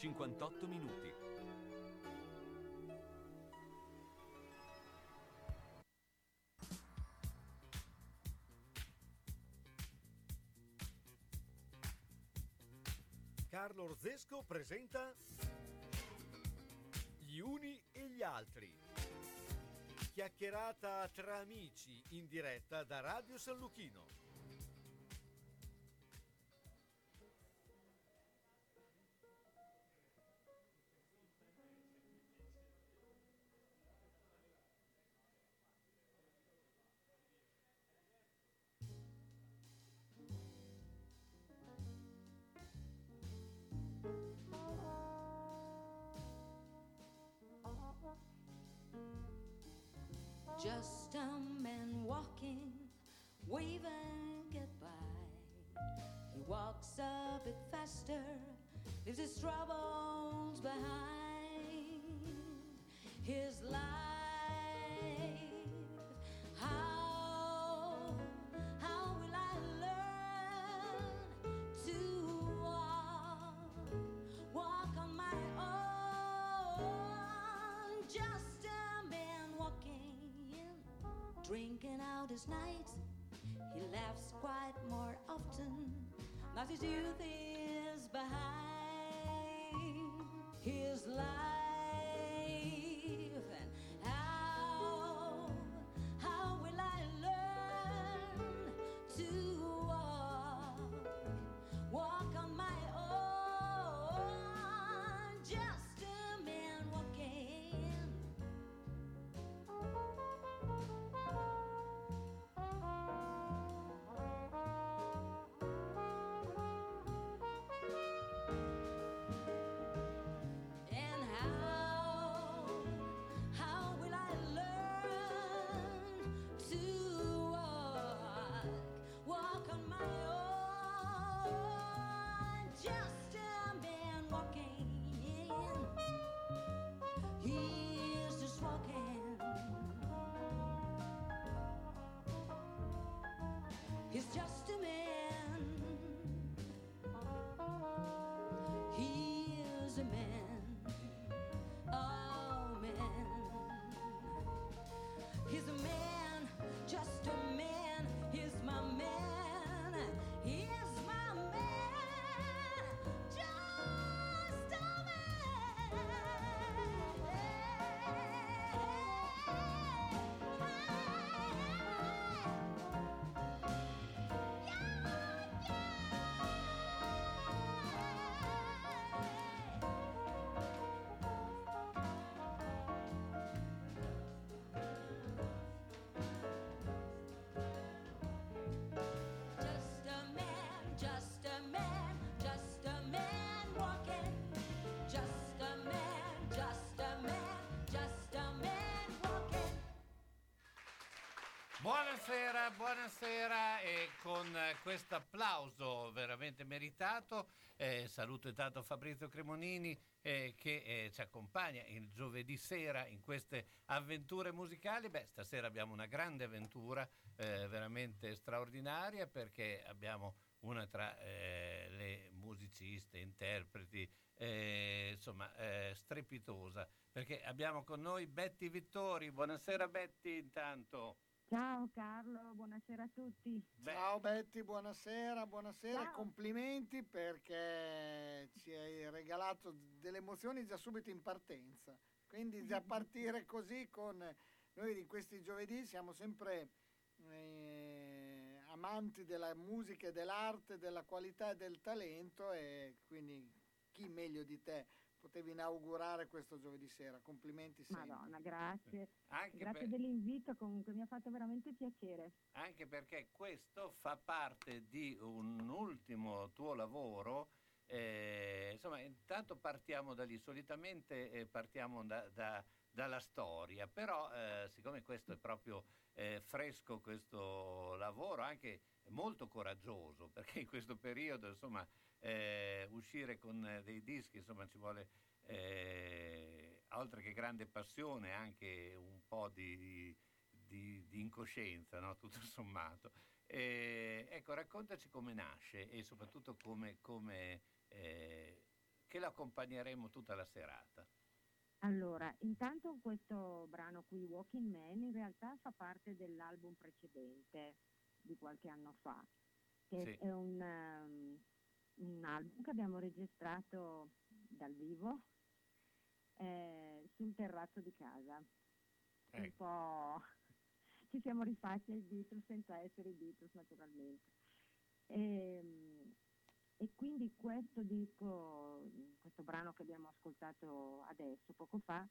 58 minuti. Carlo Orzesco presenta Gli uni e gli altri. Chiacchierata tra amici in diretta da Radio San Luchino. Drinking out his nights. He laughs quite more often. Now his youth is behind He's just a man. He is a man. Buonasera, buonasera e con questo applauso veramente meritato eh, saluto intanto Fabrizio Cremonini eh, che eh, ci accompagna il giovedì sera in queste avventure musicali. Beh, stasera abbiamo una grande avventura eh, veramente straordinaria perché abbiamo una tra eh, le musiciste, interpreti, eh, insomma, strepitosa, perché abbiamo con noi Betty Vittori. Buonasera Betty intanto. Ciao Carlo, buonasera a tutti. Ciao Betty, buonasera, buonasera, Ciao. complimenti perché ci hai regalato delle emozioni già subito in partenza. Quindi già partire così con noi di questi giovedì siamo sempre eh, amanti della musica e dell'arte, della qualità e del talento e quindi chi meglio di te potevi inaugurare questo giovedì sera. Complimenti sempre. Madonna, grazie. Anche grazie per- dell'invito, comunque mi ha fatto veramente piacere. Anche perché questo fa parte di un ultimo tuo lavoro. eh, insomma, intanto partiamo da lì. Solitamente eh, partiamo da- da- dalla storia, però eh, siccome questo è proprio eh, fresco questo lavoro, anche molto coraggioso, perché in questo periodo insomma eh, uscire con eh, dei dischi insomma ci vuole eh, oltre che grande passione anche un po' di, di- di incoscienza, no? tutto sommato. Eh, ecco, raccontaci come nasce e soprattutto come, come, eh, che accompagneremo tutta la serata. Allora, intanto questo brano qui, Walking Man, in realtà fa parte dell'album precedente di qualche anno fa, che Sì. è un, um, un album che abbiamo registrato dal vivo eh, sul terrazzo di casa. Un Ecco. po' ci siamo rifatti ai Beatles senza essere i Beatles naturalmente. E, e quindi questo disco, questo brano che abbiamo ascoltato adesso, poco fa,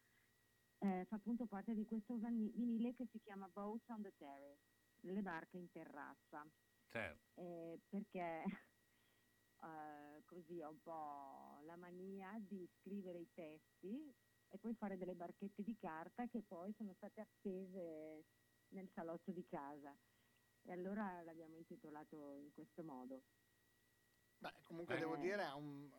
eh, fa appunto parte di questo vinile che si chiama Boats on the Terrace, le barche in terrazza, Certo. eh, perché eh, così ho un po' la mania di scrivere i testi e poi fare delle barchette di carta che poi sono state appese nel salotto di casa. E allora l'abbiamo intitolato in questo modo. Beh, comunque Eh. devo dire, un-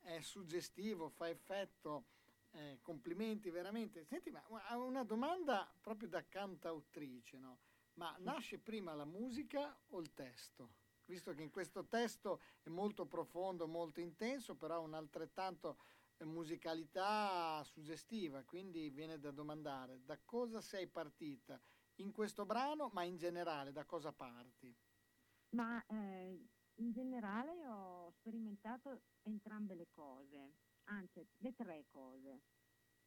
è suggestivo, fa effetto. eh, complimenti veramente. Senti, ma una domanda proprio da cantautrice, no? Ma nasce prima la musica o il testo? Visto che in questo testo è molto profondo, molto intenso, però ha un'altrettanto eh, musicalità suggestiva, quindi viene da domandare da cosa sei partita in questo brano, ma in generale da cosa parti? Ma eh, in generale ho sperimentato entrambe le cose, anzi le tre cose.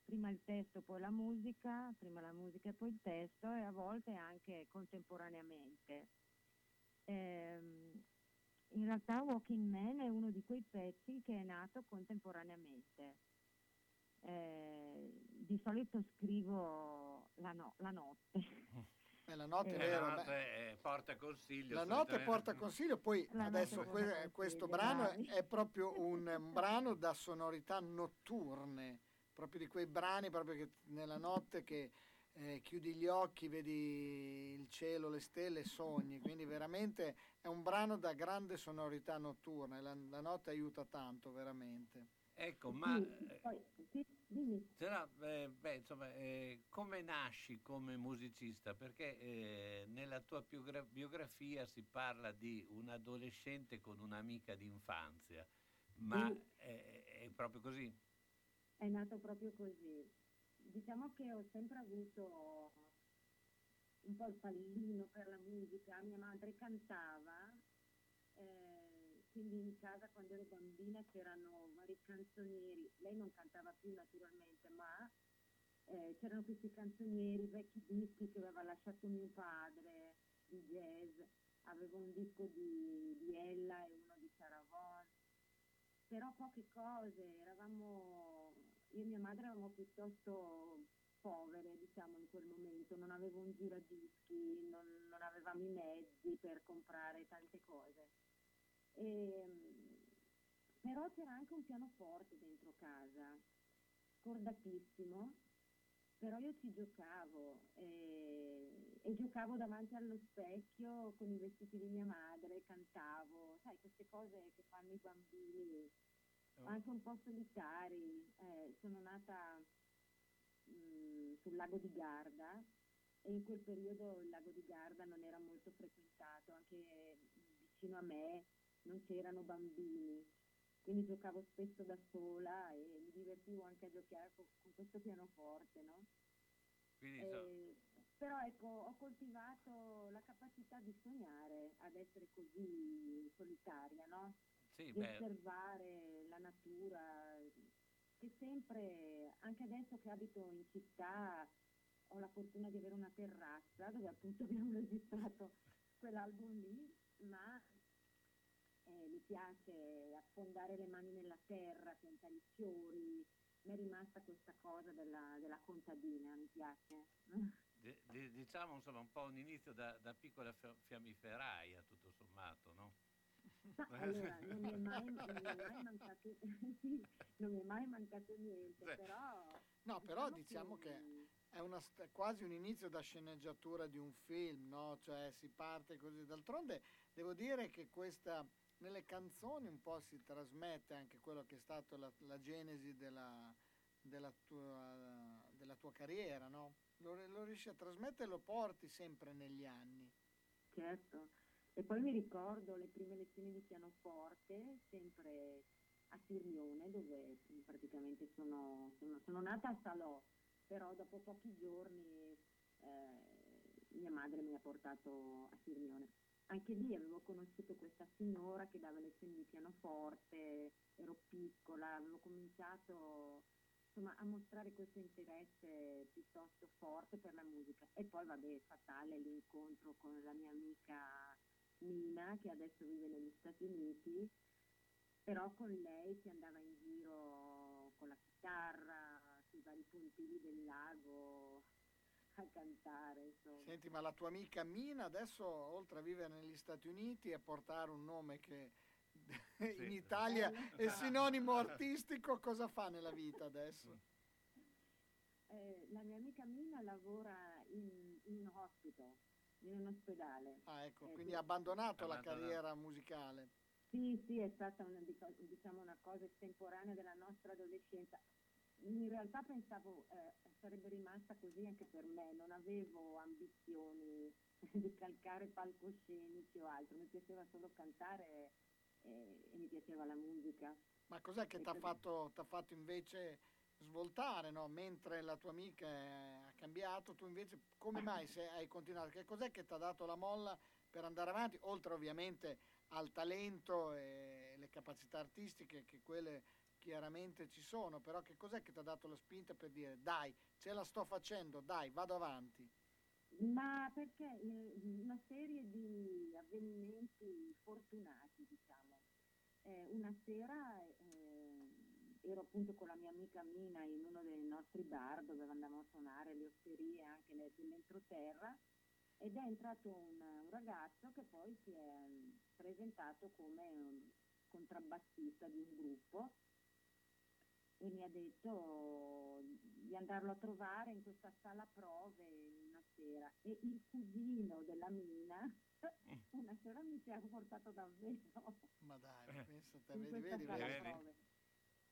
Prima il testo, poi la musica, prima la musica e poi il testo e a volte anche contemporaneamente. Ehm, in realtà Walking Man è uno di quei pezzi che è nato contemporaneamente. Eh, di solito scrivo la, no- la notte. Eh, la notte, Eh, è vero, la notte eh, porta consiglio. La notte porta consiglio, poi La adesso que- questo brano è, proprio un, un brano da sonorità notturne, proprio di quei brani proprio che nella notte che eh, chiudi gli occhi, vedi il cielo, le stelle e sogni, quindi veramente è un brano da grande sonorità notturna e la, la notte aiuta tanto, veramente. Ecco, ma Sì, eh, no, eh, beh, insomma, eh, come nasci come musicista? Perché eh, nella tua biogra- biografia si parla di un adolescente con un'amica d'infanzia, ma Sì. è, è proprio così? È nato proprio così. Diciamo che ho sempre avuto un po' il pallino per la musica. Mia madre cantava, eh, quindi in casa quando ero bambina c'erano vari canzonieri. Lei non cantava più naturalmente, ma eh, c'erano questi canzonieri, vecchi dischi che aveva lasciato mio padre di jazz. Avevo un disco di, di Ella e uno di Sarah Vaughan però poche cose, eravamo, io e mia madre eravamo piuttosto povere, diciamo, in quel momento, non avevo un giradischi, non, non avevamo i mezzi per comprare tante cose. E, però c'era anche un pianoforte dentro casa, scordatissimo, però io ci giocavo e, e giocavo davanti allo specchio con i vestiti di mia madre, cantavo, sai, queste cose che fanno i bambini, anche un po' solitari. Eh, sono nata mh, sul lago di Garda e in quel periodo il lago di Garda non era molto frequentato, anche vicino a me non c'erano bambini, quindi giocavo spesso da sola e mi divertivo anche a giocare con, con questo pianoforte, no? Quindi, so- Eh, però ecco, ho coltivato la capacità di sognare ad essere così solitaria, no? Sì, osservare la natura, che sempre, anche adesso che abito in città, ho la fortuna di avere una terrazza dove appunto abbiamo registrato quell'album lì, ma eh, mi piace affondare le mani nella terra, piantare i fiori, mi è rimasta questa cosa della, della contadina, mi piace. di- diciamo insomma un po' un inizio da, da piccola fia- fiammiferaia, tutto sommato, no? Ma allora, non mi è mai, non mi è mai mancato, sì, mai mancato niente, Sì. però... No, però diciamo che è una quasi un inizio da sceneggiatura di un film, no? Cioè si parte così. D'altronde devo dire che questa nelle canzoni un po' si trasmette anche quello che è stato la, la genesi della, della tua, della tua carriera, no? Lo, lo riesci a trasmettere e lo porti sempre negli anni. Certo. E poi mi ricordo le prime lezioni di pianoforte, sempre a Sirmione dove praticamente sono, sono, sono nata a Salò, però dopo pochi giorni eh, mia madre mi ha portato a Sirmione. Anche lì avevo conosciuto questa signora che dava lezioni di pianoforte, ero piccola, avevo cominciato insomma, a mostrare questo interesse piuttosto forte per la musica. E poi vabbè, fatale l'incontro con la mia amica Nina che adesso vive negli Stati Uniti, però con lei si andava in giro con la chitarra, sui vari puntini del lago, a cantare. Insomma. Senti, ma la tua amica Mina adesso, oltre a vivere negli Stati Uniti e portare un nome che Sì. in Italia è sinonimo artistico, cosa fa nella vita adesso? Eh, la mia amica Mina lavora in, in un hospital, in un ospedale. Ah, ecco, Eh, quindi ha abbandonato la carriera musicale. Sì, sì, è stata una, diciamo, una cosa estemporanea della nostra adolescenza. In realtà pensavo eh, sarebbe rimasta così anche per me, non avevo ambizioni di calcare palcoscenici o altro, mi piaceva solo cantare e, e mi piaceva la musica. Ma cos'è che ti ha fatto, t'ha fatto invece svoltare, no? Mentre la tua amica cambiato, tu invece come mai hai continuato? Che cos'è che ti ha dato la molla per andare avanti? Oltre ovviamente al talento e le capacità artistiche, che quelle chiaramente ci sono, però che cos'è che ti ha dato la spinta per dire dai, ce la sto facendo, dai, vado avanti? Ma perché eh, una serie di avvenimenti fortunati, diciamo. Eh, una sera eh, ero appunto con la mia amica Mina in uno dei nostri bar dove andavamo a suonare le osterie anche nel- nell'entroterra ed è entrato un, un ragazzo che poi si è presentato come un contrabbassista di un gruppo e mi ha detto di andarlo a trovare in questa sala prove una sera e il cugino della Mina una sera mi ci ha portato davvero Ma dai, a te, vedi, vedi, sala vedi. vedi.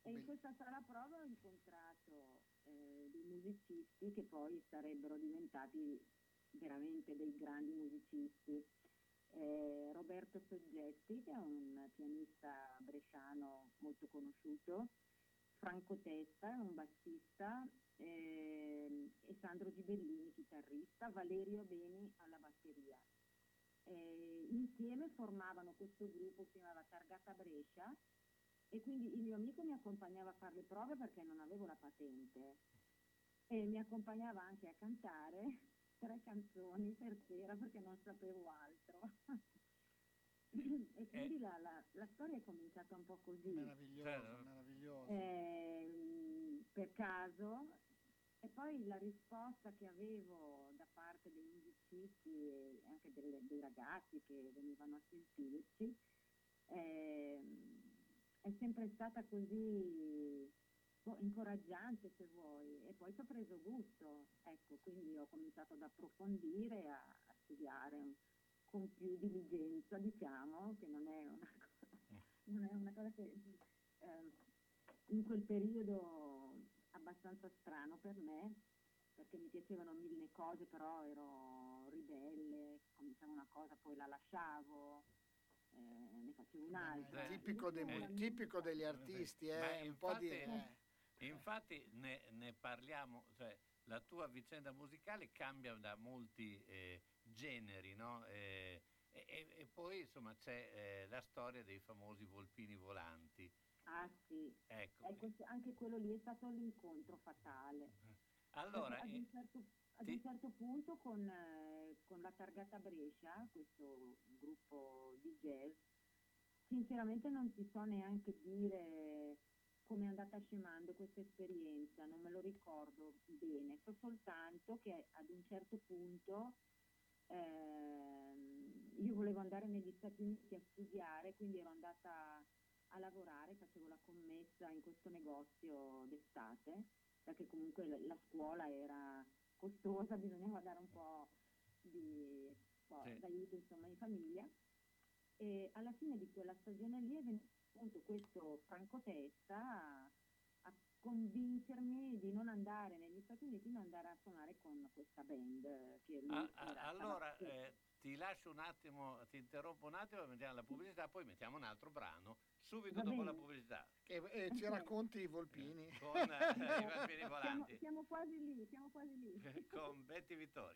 E in questa sala prove ho incontrato eh, dei musicisti che poi sarebbero diventati veramente dei grandi musicisti. Eh, Roberto Soggetti, che è un pianista bresciano molto conosciuto, Franco Testa, un bassista, ehm, e Sandro Gibellini, chitarrista, Valerio Beni alla batteria. Eh, insieme formavano questo gruppo che si chiamava Targata Brescia e quindi il mio amico mi accompagnava a fare le prove perché non avevo la patente e mi accompagnava anche a cantare tre canzoni per sera perché non sapevo altro. e quindi la, la- la storia è cominciata un po' così. Meraviglioso, Certo. meraviglioso. Ehm, per caso e poi la risposta che avevo da parte dei musicisti e anche delle- dei ragazzi che venivano a sentirci ehm, è sempre stata così boh, incoraggiante se vuoi e poi ci ho preso gusto. Ecco quindi ho cominciato ad approfondire a, a studiare con più diligenza diciamo che non è una cosa, non è una cosa che ehm, in quel periodo abbastanza strano per me, perché mi piacevano mille cose, però ero ribelle, cominciavo una cosa, poi la lasciavo, eh, ne facevo Eh, un'altra. Eh, tipico, mu- la tipico degli artisti, eh, un po' di... infatti- eh. Infatti ne, ne parliamo, cioè la tua vicenda musicale cambia da molti eh, generi, no? Eh, e, e- e poi insomma c'è eh, la storia dei famosi volpini volanti. Ah sì, Ecco. e questo- anche quello lì è stato l'incontro fatale. Allora, ad, eh, un certo, ad un certo punto con, eh, con la Targata Brescia, questo gruppo di jazz, sinceramente non ti so neanche dire come è andata scemando questa esperienza, non me lo ricordo bene, so soltanto che ad un certo punto ehm, io volevo andare negli Stati Uniti a studiare, quindi ero andata a lavorare, facevo la commessa in questo negozio d'estate, perché comunque la scuola era costosa, bisognava dare un po' di po' Sì. d'aiuto insomma in famiglia. E alla fine di quella stagione lì è venuto appunto questo Franco Testa convincermi di non andare negli Stati Uniti, non andare a suonare con questa band. Che Ah, allora eh, ti lascio un attimo, ti interrompo un attimo, mettiamo la pubblicità, poi mettiamo un altro brano subito Va dopo bene. la pubblicità Che eh, ci racconti i Volpini. con eh, i siamo, volanti, siamo quasi lì, siamo quasi lì. con Betty Vittori.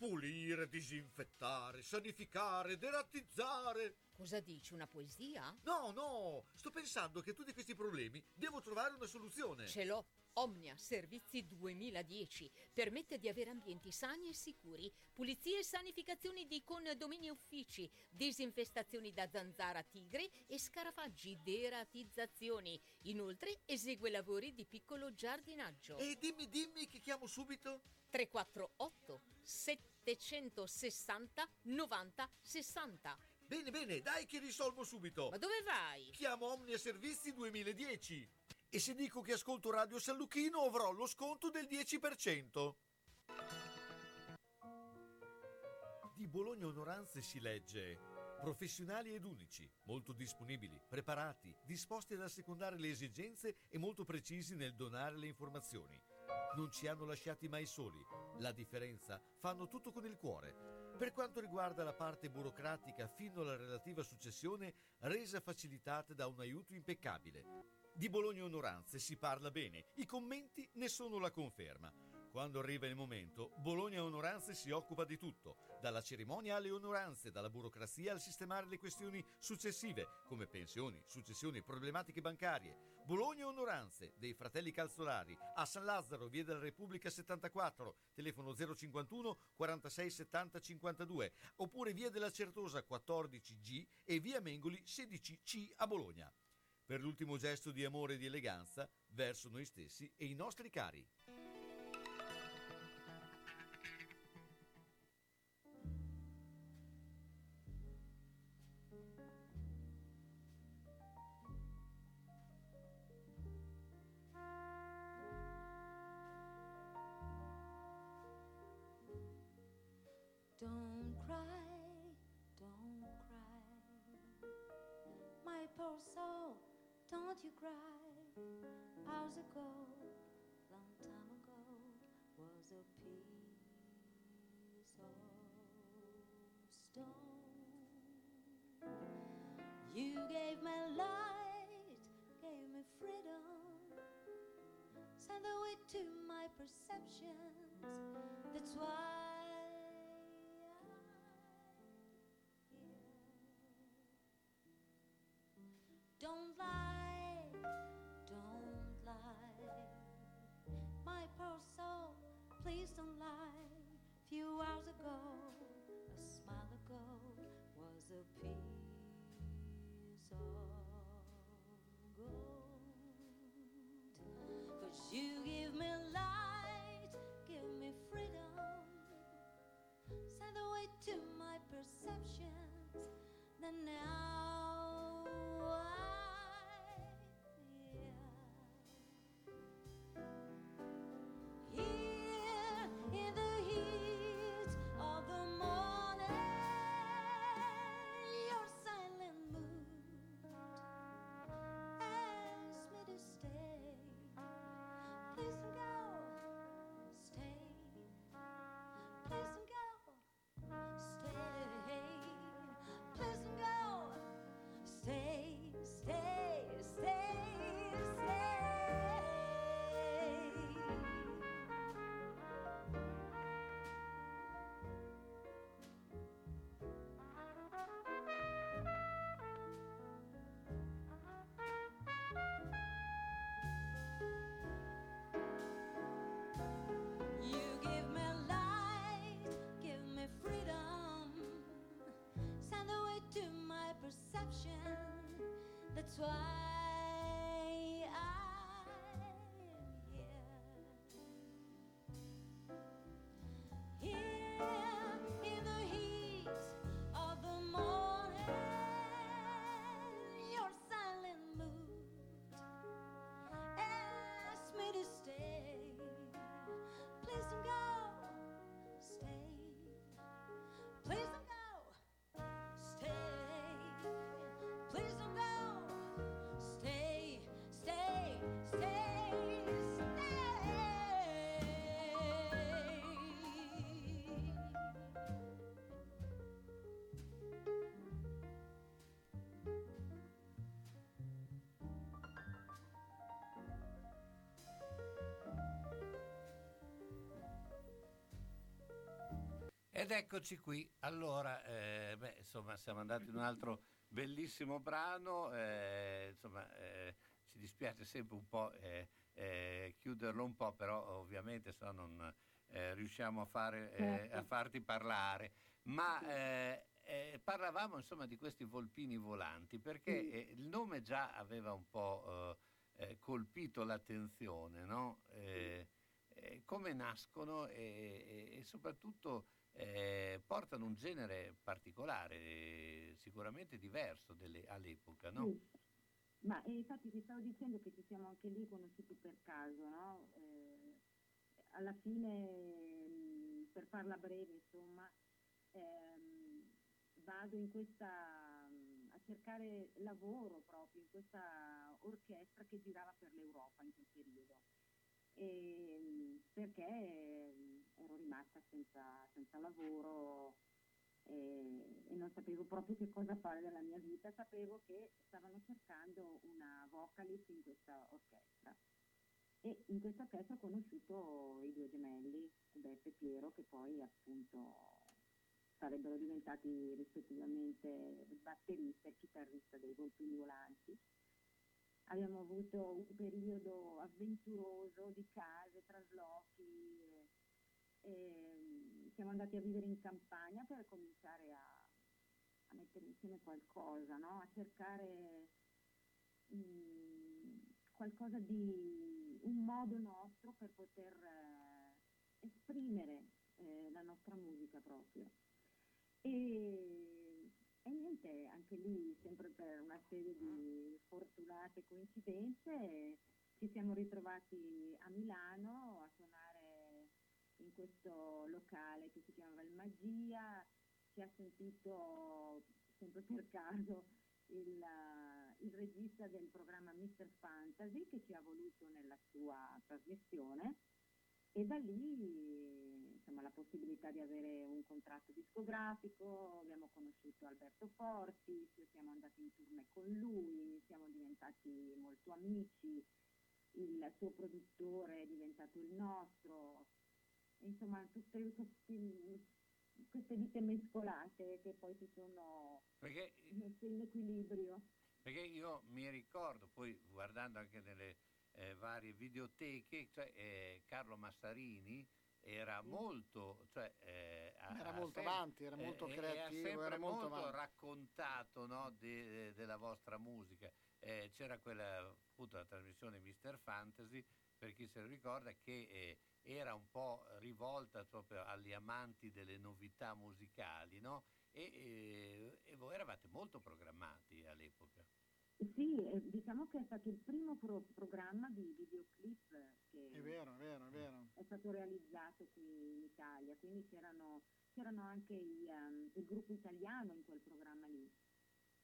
Pulire, disinfettare, sanificare, derattizzare. Cosa dici, una poesia? No, no, sto pensando che a tutti questi problemi devo trovare una soluzione. Ce l'ho. Omnia Servizi 2010 permette di avere ambienti sani e sicuri, pulizie e sanificazioni di condomini e uffici, disinfestazioni da zanzara tigre e scarafaggi, deratizzazioni. Inoltre esegue lavori di piccolo giardinaggio. E dimmi, dimmi che chiamo subito. 348 760 90 60. Bene, bene, dai che risolvo subito. Ma dove vai? Chiamo Omnia Servizi 2010. E se dico che ascolto Radio San Lucchino avrò lo sconto del 10%. Di Bologna Onoranze si legge professionali ed unici, molto disponibili, preparati, disposti ad assecondare le esigenze e molto precisi nel donare le informazioni. Non ci hanno lasciati mai soli. La differenza fanno tutto con il cuore. Per quanto riguarda la parte burocratica fino alla relativa successione, resa facilitata da un aiuto impeccabile. Di Bologna Onoranze si parla bene, i commenti ne sono la conferma. Quando arriva il momento, Bologna Onoranze si occupa di tutto, dalla cerimonia alle onoranze, dalla burocrazia al sistemare le questioni successive, come pensioni, successioni e problematiche bancarie. Bologna Onoranze, dei fratelli Calzolari, a San Lazzaro, via della Repubblica 74, telefono 051 46 70 52, oppure via della Certosa 14G e via Mengoli 16C a Bologna. Per l'ultimo gesto di amore e di eleganza verso noi stessi e i nostri cari. Hours ago, long time ago, was a piece of stone. You gave me light, gave me freedom, sent the way to my perceptions. That's why. Don't lie, please don't lie. Few hours ago, That's why Ed eccoci qui. Allora, eh, beh, insomma, siamo andati in un altro bellissimo brano. eh, insomma, eh, ci dispiace sempre un po' eh, eh, chiuderlo un po', però ovviamente se no non eh, riusciamo a, fare, Certo. a farti parlare. Ma parlavamo insomma di questi volpini volanti perché il nome già aveva un po' colpito l'attenzione, no? Come nascono e- e soprattutto eh, portano un genere particolare, sicuramente diverso delle- all'epoca, no? Sì. Ma eh, infatti ti stavo dicendo che ci siamo anche lì conosciuti per caso, no? Eh, alla fine, mh, per farla breve, insomma, ehm, vado in questa, mh, a cercare lavoro proprio in questa orchestra che girava per l'Europa in quel periodo. E, mh, perché mh, ero rimasta senza, senza lavoro e, e non sapevo proprio che cosa fare della mia vita, sapevo che stavano cercando una vocalist in questa orchestra. E in questa orchestra ho conosciuto i due gemelli, Beppe e Piero, che poi appunto sarebbero diventati rispettivamente batterista e chitarrista dei Volpini Volanti. Abbiamo avuto un periodo avventuroso di case, traslochi, e, e siamo andati a vivere in campagna per cominciare a, a mettere insieme qualcosa, no? a cercare mm, qualcosa di un modo nostro per poter eh, esprimere eh, la nostra musica proprio. E, e niente, anche lì, sempre per una serie di fortunate coincidenze, ci siamo ritrovati a Milano a suonare questo locale che si chiamava Il Magia, ci ha sentito sempre per caso il, eh, il regista del programma Mr. Fantasy che ci ha voluto nella sua trasmissione e da lì insomma, la possibilità di avere un contratto discografico, abbiamo conosciuto Alberto Fortis, siamo andati in tournée con lui, siamo diventati molto amici, il suo produttore è diventato il nostro, insomma tutte questi- queste vite mescolate che poi si sono Perché messe in equilibrio. Perché io mi ricordo, poi guardando anche nelle eh, varie videoteche, cioè, eh, Carlo Massarini era molto, cioè, eh, Era molto sem- avanti, era molto eh, creativo, sempre era molto avanti. raccontato no, de- della vostra musica. Eh, c'era quella, appunto, la trasmissione Mr. Fantasy, per chi se lo ricorda, che eh, era un po' rivolta proprio agli amanti delle novità musicali, no? E, e- e voi eravate molto programmati all'epoca. Sì, eh, diciamo che è stato il primo pro- programma di videoclip che È vero, è vero, è vero. è stato realizzato qui in Italia, quindi c'erano, c'erano anche i, ehm, il gruppo italiano in quel programma lì.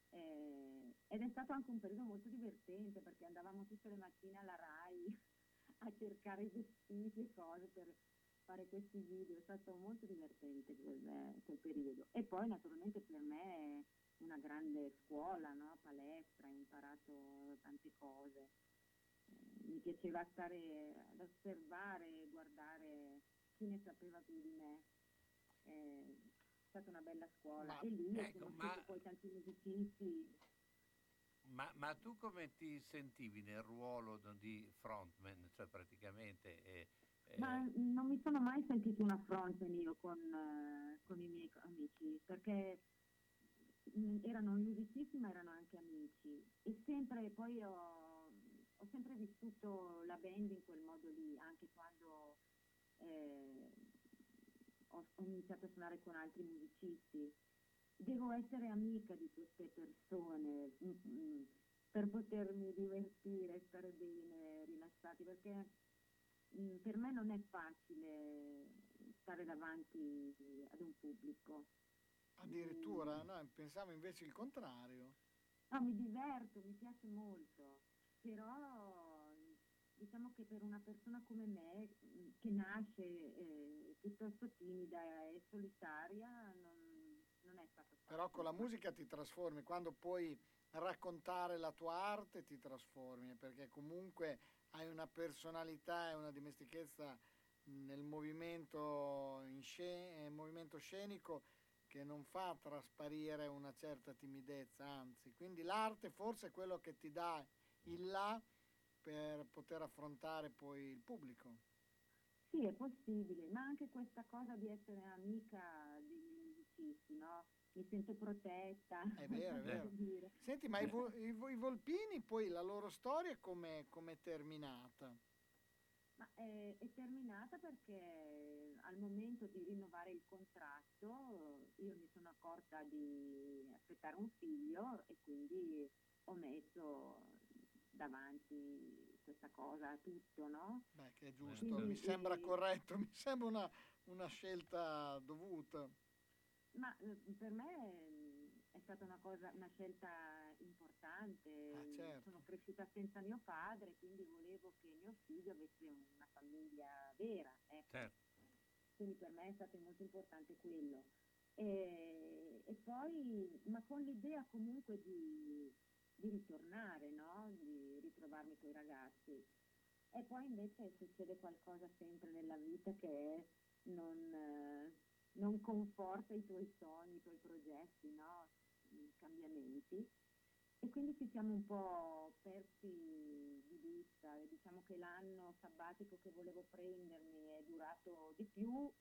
Eh, ed è stato anche un periodo molto divertente perché andavamo tutte le mattine alla RAI a cercare vestiti e cose per fare questi video, è stato molto divertente quel, quel periodo. E poi naturalmente per me una grande scuola, no? palestra, ho imparato tante cose. Eh, mi piaceva stare ad osservare, guardare chi ne sapeva più di me. Eh, è stata una bella scuola Ma- e lì ho ecco, conosciuto ma- poi tanti musicisti. Ma, ma tu come ti sentivi nel ruolo di frontman? Cioè praticamente... eh, eh, Ma non mi sono mai sentita una frontman io con, con i miei amici, perché mm, erano musicisti ma erano anche amici e sempre poi ho, ho sempre vissuto la band in quel modo lì, anche quando eh, ho, ho iniziato a suonare con altri musicisti. Devo essere amica di queste persone mm, mm, per potermi divertire, stare bene, rilassati, perché mm, per me non è facile stare davanti ad un pubblico. Addirittura, Mm. no, pensavo invece il contrario. No, mi diverto, mi piace molto, però diciamo che per una persona come me, che nasce eh, piuttosto timida e solitaria, non, non è stato facile. Però con la musica ti trasformi, quando puoi raccontare la tua arte ti trasformi, perché comunque hai una personalità e una dimestichezza nel movimento, in sce- eh, movimento scenico che non fa trasparire una certa timidezza, anzi, quindi l'arte forse è quello che ti dà il là per poter affrontare poi il pubblico. Sì, è possibile, ma anche questa cosa di essere amica degli musicisti, no? Mi sento protetta. È vero, è vero. dire. Senti, ma i, Vo- i Vo- i Volpini poi la loro storia come è terminata? Ma è, è terminata perché al momento di rinnovare il contratto io mi sono accorta di aspettare un figlio e quindi ho messo davanti questa cosa a tutto, no? Beh, che è giusto, Quindi- mi sembra corretto, mi sembra una, una scelta dovuta. Ma eh, per me mm, è stata una cosa, una scelta importante. Ah, certo. Sono cresciuta senza mio padre, quindi volevo che mio figlio avesse una famiglia vera. ecco. Certo. Quindi per me è stato molto importante quello. E, e poi, ma con l'idea comunque di, di ritornare, no? Di ritrovarmi con i ragazzi. E poi invece succede qualcosa sempre nella vita che non, non conforta i tuoi sogni, i tuoi progetti, no? I cambiamenti. E quindi ci siamo un po' persi di vista. Diciamo che l'anno sabbatico che volevo prendermi è durato di più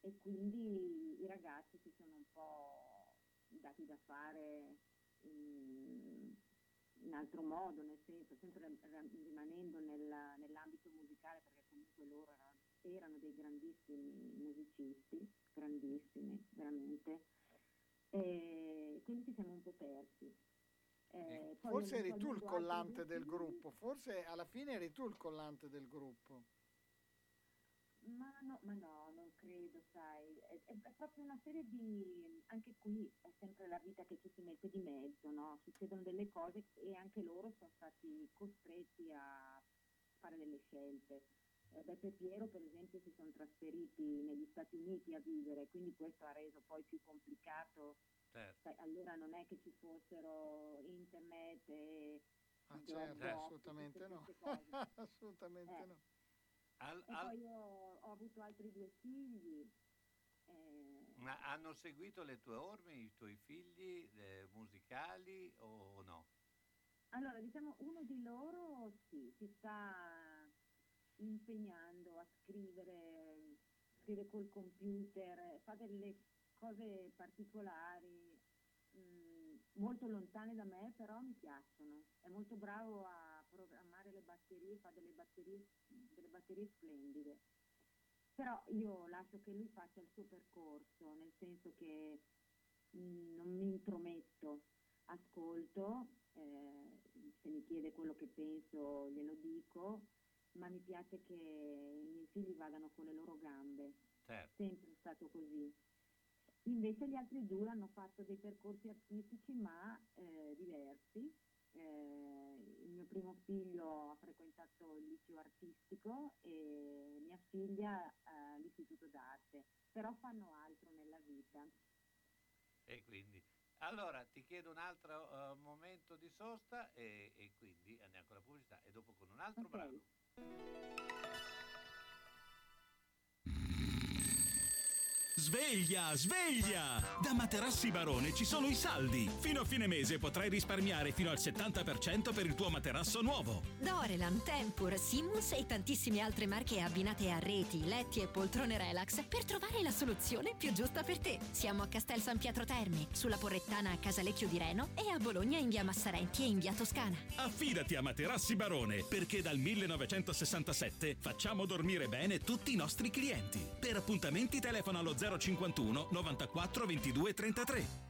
e quindi i ragazzi si sono un po' dati da fare in, in altro modo, nel senso, sempre rimanendo nella- nell'ambito musicale, perché comunque loro erano, erano dei grandissimi musicisti, grandissimi, veramente. E quindi ci siamo un po' persi. Eh, Forse eri tu il collante del gruppo, forse alla fine eri tu il collante del gruppo. Ma no, ma no, non credo, sai, è, è- è proprio una serie di, anche qui è sempre la vita che ci si mette di mezzo, no? Succedono delle cose e anche loro sono stati costretti a fare delle scelte. Eh, Beppe Piero, per esempio, si sono trasferiti negli Stati Uniti a vivere, quindi questo ha reso poi più complicato. certo. Sai, allora non è che ci fossero internet e Ah, certo, Dropbox, assolutamente no. queste cose. assolutamente Eh. no. Al- E al- poi io ho avuto altri due figli. eh, ma hanno seguito le tue orme, i tuoi figli eh, musicali o no? allora, diciamo, uno di loro sì, si sta impegnando a scrivere, scrive col computer, fa delle cose particolari, mh, molto lontane da me, però mi piacciono. È molto bravo a programmare le batterie, fa delle batterie, delle batterie splendide. Però io lascio che lui faccia il suo percorso, nel senso che mh, non mi intrometto, ascolto, eh, se mi chiede quello che penso glielo dico, ma mi piace che i miei figli vadano con le loro gambe, Certo. sempre è stato così. Invece gli altri due hanno fatto dei percorsi artistici ma eh, diversi. Eh, il mio primo figlio ha frequentato il liceo artistico e mia figlia eh, l'istituto d'arte, però fanno altro nella vita. E quindi, allora ti chiedo un altro eh, momento di sosta e, e quindi andiamo con la pubblicità e dopo con un altro Ok. brano. Sveglia, sveglia! Da Materassi Barone ci sono i saldi. Fino a fine mese potrai risparmiare fino al 70% per il tuo materasso nuovo. Dorelan, Tempur, Simmons e tantissime altre marche abbinate a reti, letti e poltrone relax per trovare la soluzione più giusta per te. Siamo a Castel San Pietro Terme, sulla Porrettana a Casalecchio di Reno e a Bologna in via Massarenti e in via Toscana. Affidati a Materassi Barone perché dal 1967 facciamo dormire bene tutti i nostri clienti. Per appuntamenti telefono allo 051 94 22 33.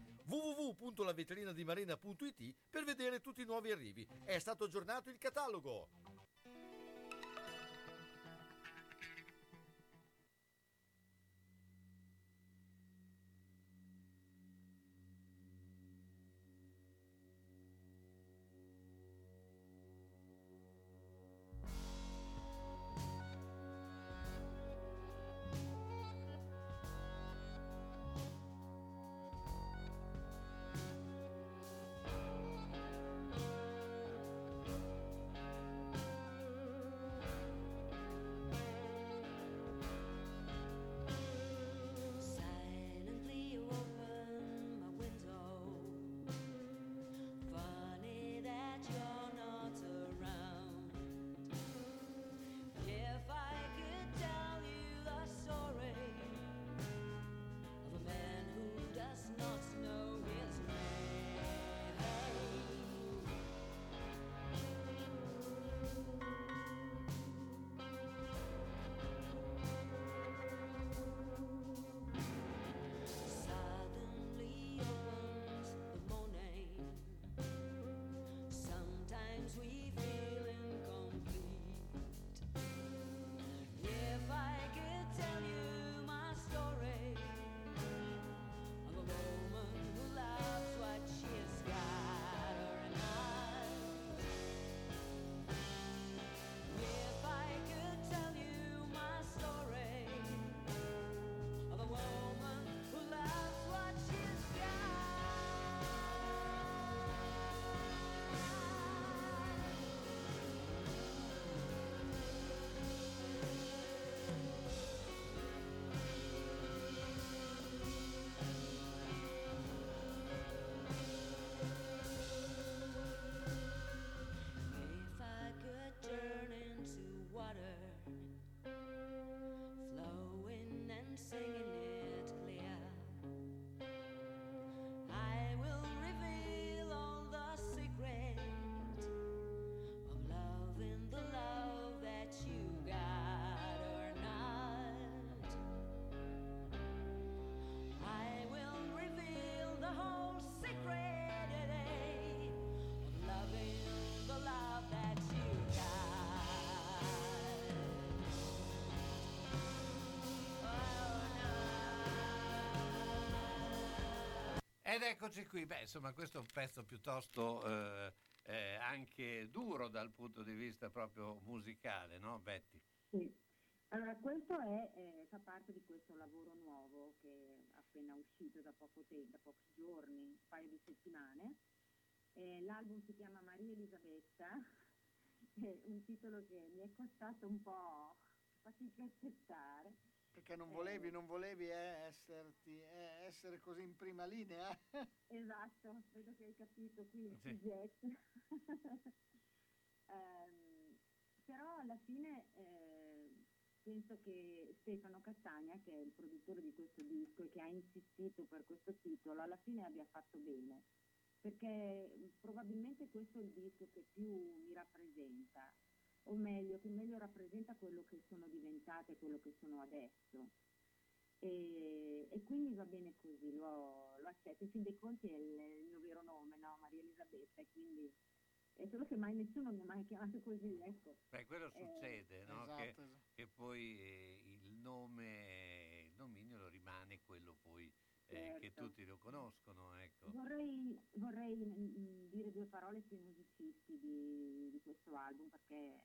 www.lavetrinadimarina.it per vedere tutti i nuovi arrivi. È stato aggiornato il catalogo. Ed eccoci qui, beh insomma questo è un pezzo piuttosto eh, eh, anche duro dal punto di vista proprio musicale, no Betty? Sì. Allora, questo è, eh, fa parte di questo lavoro nuovo che è appena uscito da poco tempo, da pochi giorni, un paio di settimane. Eh, l'album si chiama Maria Elisabetta, è un titolo che mi è costato un po' fatica accettare. Perché non volevi, non volevi eh, esserti, eh, essere così in prima linea. Esatto, vedo che hai capito qui il Sì. sujet. Ehm, però alla fine eh, penso che Stefano Castagna, che è il produttore di questo disco e che ha insistito per questo titolo, alla fine abbia fatto bene, perché mh, probabilmente questo è il disco che più mi rappresenta, o meglio, che meglio rappresenta quello che sono diventate, quello che sono adesso. E, e quindi va bene così, lo, lo accetto. In fin dei conti è il, il mio vero nome, no? Maria Elisabetta, e quindi è solo che mai nessuno mi ha mai chiamato così, ecco. Beh, quello Eh, succede, no? esatto, che, esatto. che poi eh, il nome, il dominio rimane quello poi eh, che Certo. tutti lo conoscono, ecco. Vorrei, vorrei mm, dire due parole sui musicisti di, di questo album perché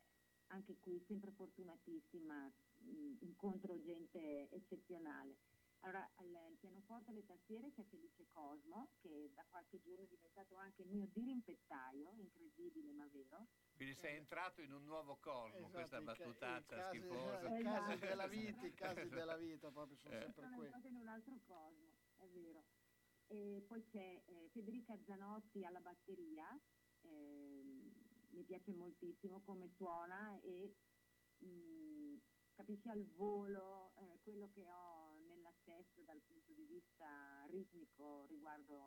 anche qui sempre fortunatissima, mm, incontro gente eccezionale. Allora, al, al pianoforte e alle tastiere c'è Felice Cosmo, che da qualche giorno è diventato anche il mio dirimpettaio, incredibile ma vero. Quindi sei entrato in un nuovo cosmo, Esatto, questa battutaccia casi- schifosa. I casi Esatto. della vita, i casi della vita proprio sono Eh. sempre sono quelli. entrata in un altro cosmo, è vero. E poi c'è eh, Federica Zanotti alla batteria, ehm, mi piace moltissimo come suona e mh, capisce al volo eh, quello che ho nella testa dal punto di vista ritmico riguardo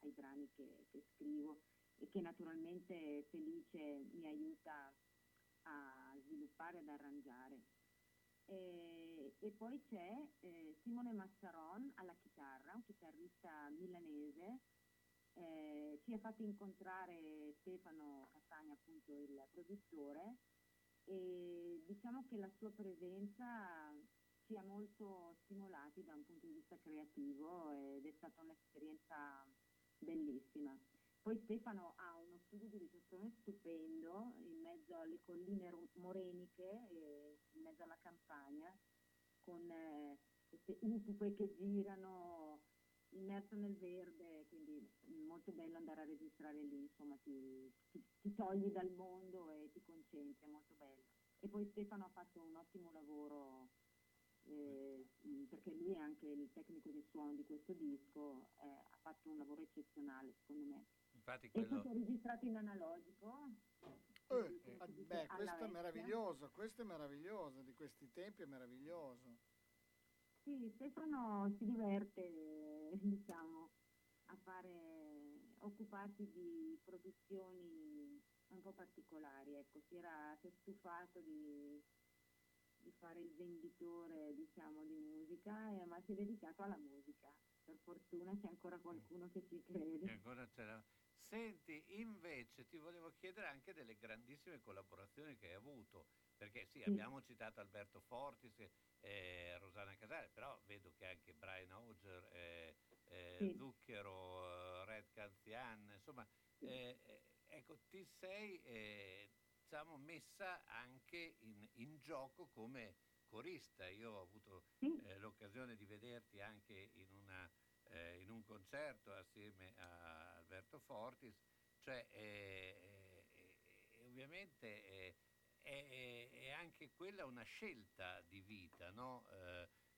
ai brani che, che scrivo e che naturalmente Felice mi aiuta a sviluppare, ad arrangiare. E, e poi c'è eh, Simone Massaron alla chitarra, un chitarrista milanese. Eh, ci ha fatto incontrare Stefano Castagna, appunto il produttore, e diciamo che la sua presenza ci ha molto stimolati da un punto di vista creativo ed è stata un'esperienza bellissima. Poi Stefano ha uno studio di registrazione stupendo in mezzo alle colline moreniche, e in mezzo alla campagna, con eh, queste upupe che girano immerso nel verde, quindi molto bello andare a registrare lì, insomma ti, ti- ti togli dal mondo e ti concentri, è molto bello. E poi Stefano ha fatto un ottimo lavoro eh, perché lui è anche il tecnico di suono di questo disco, eh, ha fatto un lavoro eccezionale secondo me. Infatti E poi quello... si è registrato in analogico. Eh, dice, beh, questo è meraviglioso, questo è meraviglioso, di questi tempi è meraviglioso. Sì, Stefano si diverte, diciamo, a fare, occuparsi di produzioni un po' particolari, ecco, si era si è stufato di, di fare il venditore, diciamo, di musica, eh, ma si è dedicato alla musica. Per fortuna c'è ancora qualcuno che ci crede. Senti, invece ti volevo chiedere anche delle grandissime collaborazioni che hai avuto, perché sì, Sì. abbiamo citato Alberto Fortis e Rosanna Casale, però vedo che anche Brian Auger, eh, eh, Sì. Zucchero, eh, Red Canzian, insomma, eh, eh, ecco, ti sei eh, diciamo, messa anche in, in gioco come corista. Io ho avuto Sì, eh, l'occasione di vederti anche in, una, eh, in un concerto assieme a Alberto Fortis, cioè eh, eh, eh, ovviamente eh, è, anche quella una scelta di vita, no?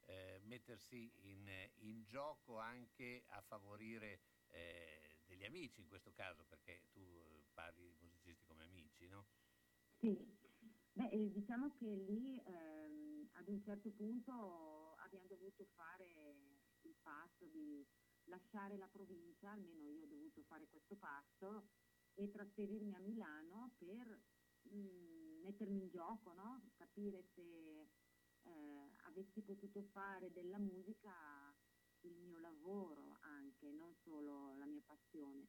Eh, mettersi in, in gioco anche a favorire degli amici in questo caso, perché tu parli di musicisti come amici, no? Sì, Beh, eh, diciamo che lì ehm, ad un certo punto abbiamo dovuto fare il passo di lasciare la provincia, almeno io ho dovuto fare questo passo, e trasferirmi a Milano per mm, mettermi in gioco, no? capire se eh, avessi potuto fare della musica il mio lavoro anche, non solo la mia passione.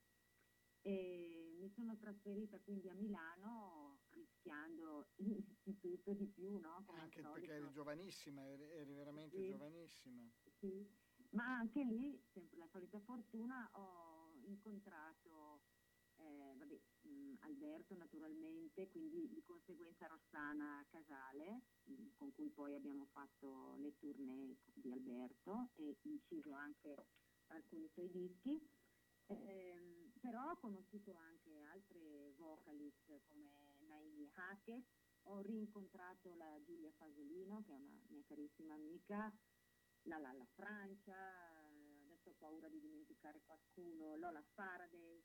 E mi sono trasferita quindi a Milano rischiando innanzitutto di più, no? Come Anche perché eri giovanissima, eri, eri veramente Sì. giovanissima. Sì, ma anche lì, sempre la solita fortuna, ho incontrato eh, vabbè, mh, Alberto naturalmente, quindi di conseguenza Rossana Casale, mh, con cui poi abbiamo fatto le tournée di Alberto e inciso anche alcuni suoi dischi. Ehm, però ho conosciuto anche altre vocalist come Naomi Hackett, ho rincontrato la Giulia Fasolino, che è una mia carissima amica, la Lalla Francia, adesso ho paura di dimenticare qualcuno, Lola Faraday,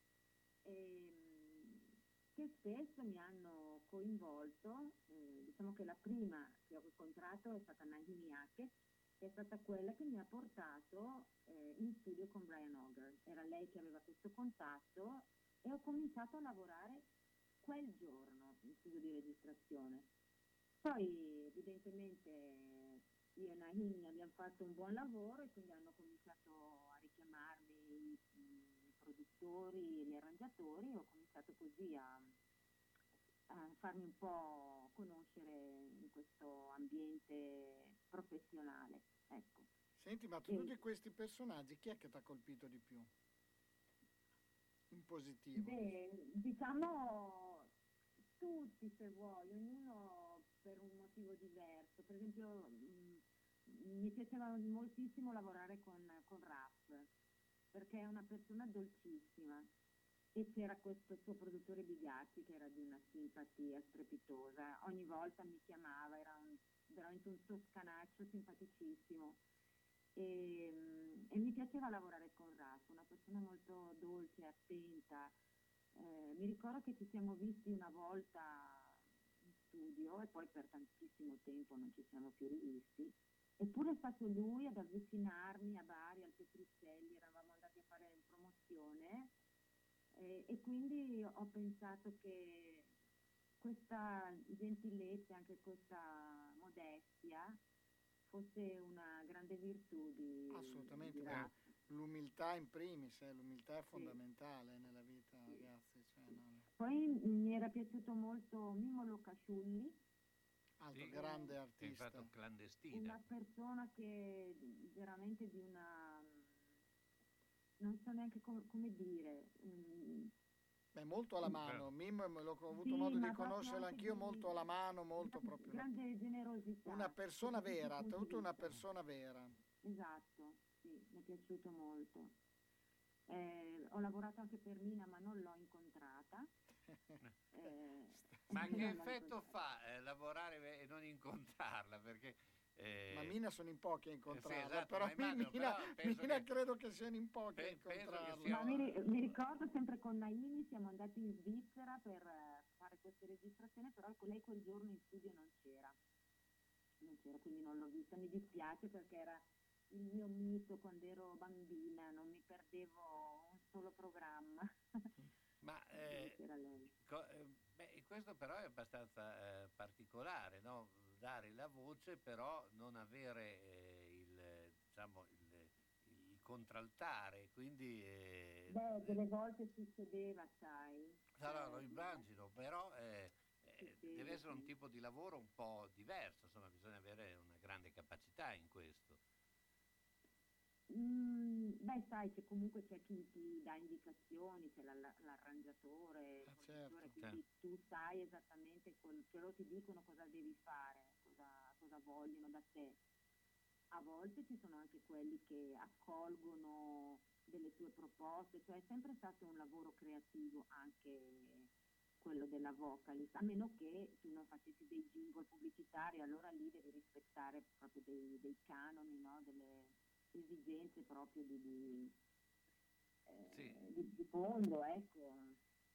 ehm, che spesso mi hanno coinvolto, eh, diciamo che la prima che ho incontrato è stata Nahimi Ake, che è stata quella che mi ha portato eh, in studio con Brian Auger. Era lei che aveva questo contatto e ho cominciato a lavorare quel giorno in studio di registrazione. Poi evidentemente io e Nahimi abbiamo fatto un buon lavoro e quindi hanno cominciato a richiamarmi i, i produttori e gli arrangiatori e ho cominciato così a, a farmi un po' conoscere in questo ambiente professionale. Ecco. Senti, ma tra E- tutti questi personaggi, chi è che ti ha colpito di più? In positivo. Beh, diciamo tutti se vuoi, ognuno per un motivo diverso. Per esempio mi piaceva moltissimo lavorare con, con Raff, perché è una persona dolcissima e c'era questo suo produttore Bigatti che era di una simpatia strepitosa. Ogni volta mi chiamava, era un- veramente un toscanaccio simpaticissimo. E, e mi piaceva lavorare con Raff, una persona molto dolce, attenta. Eh, mi ricordo che ci siamo visti una volta in studio e poi per tantissimo tempo non ci siamo più rivisti. Eppure è stato lui ad avvicinarmi a Bari, al Petruzzelli, eravamo andati a fare promozione e, e quindi ho pensato che questa gentilezza, anche questa modestia, fosse una grande virtù di Assolutamente, di beh, Raff. l'umiltà in primis, eh, l'umiltà è fondamentale nella vita, ragazzi. Cioè, no, Poi mi era piaciuto molto Mimmo Locasciulli, altro Sì. grande Che è artista. stato clandestina. una persona che veramente di una non so neanche com- come dire mm, Beh, molto alla mano, Mimmo l'ho ho avuto Sì, modo di conoscerlo anch'io di- molto alla mano, molto proprio. una- grande generosità Una persona vera, tutta di una persona vera. esatto sì mi è piaciuto molto Eh, ho lavorato anche per Mina ma non l'ho incontrata Ma non che effetto fa eh, lavorare e non incontrarla? Perché eh, Ma Mina sono in pochi a incontrarla, esatto, però, ma immagino, Mina, però Mina che- credo che siano in pochi Pe- a incontrarla. sia- Ma mi, ri- mi ricordo sempre con Naimi siamo andati in Svizzera per eh, fare queste registrazioni, però con lei quel giorno in studio non c'era. Non c'era, quindi non l'ho vista. Mi dispiace perché era il mio mito quando ero bambina, non mi perdevo un solo programma. Ma eh, co- eh, beh, questo però è abbastanza eh, particolare, no? dare la voce però non avere eh, il, eh, diciamo, il, il contraltare, quindi... eh, Beh, delle volte succedeva, sai. no, no, lo Eh, immagino, però eh, eh, deve essere un tipo di lavoro un po' diverso, insomma bisogna avere una grande capacità in questo. Mm, beh, sai, c'è comunque c'è chi ti dà indicazioni, c'è la- la- l'arrangiatore, Ah, certo. quindi tu sai esattamente, che loro ti dicono cosa devi fare, cosa, cosa vogliono da te. A volte ci sono anche quelli che accolgono delle tue proposte, cioè è sempre stato un lavoro creativo anche quello della vocalist, a meno che tu non facessi dei jingle pubblicitari, allora lì devi rispettare proprio dei, dei canoni, no? delle esigenze proprio di, di, eh, Sì. di- di fondo, ecco.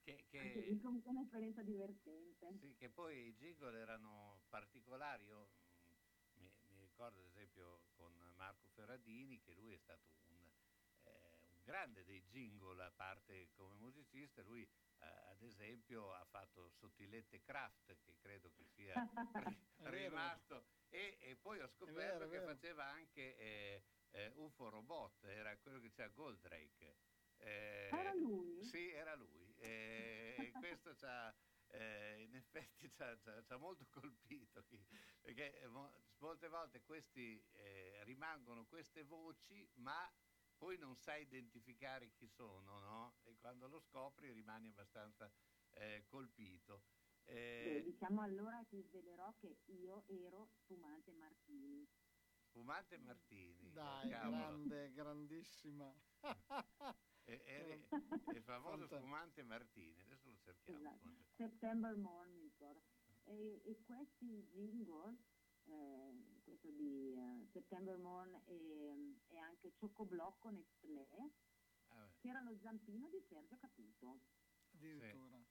Che, che- Anche un'esperienza divertente. Sì, che poi i jingle erano particolari. Io mm, mi, mi ricordo ad esempio con Marco Ferradini che lui è stato un, eh, un grande dei jingle a parte come musicista. Lui eh, ad esempio ha fatto Sottilette Craft che credo che sia rimasto e, e poi ho scoperto vero, che faceva anche eh, eh, UFO Robot, era quello che c'era Goldrake. Eh, Era lui? Sì, era lui. Eh, e questo ci ha, eh, in effetti ci ha, ci ha- ci ha molto colpito, perché eh, mo- molte volte questi, eh, rimangono queste voci, ma poi non sai identificare chi sono, no? E quando lo scopri rimani abbastanza eh, colpito. Beh, Eh, diciamo allora ti svelerò che io ero Spumante Martini. Spumante Martini, Dai, cavolo, grande, grandissima. e- il famoso Fanta- Spumante Martini, adesso lo cerchiamo. Esatto. September Morn mi ricordo. E, e questi jingle, eh, questo di eh, September Morn e, e anche Ciocoblocco Nestlé, ah, beh. c'era lo zampino di Sergio Caputo. Addirittura.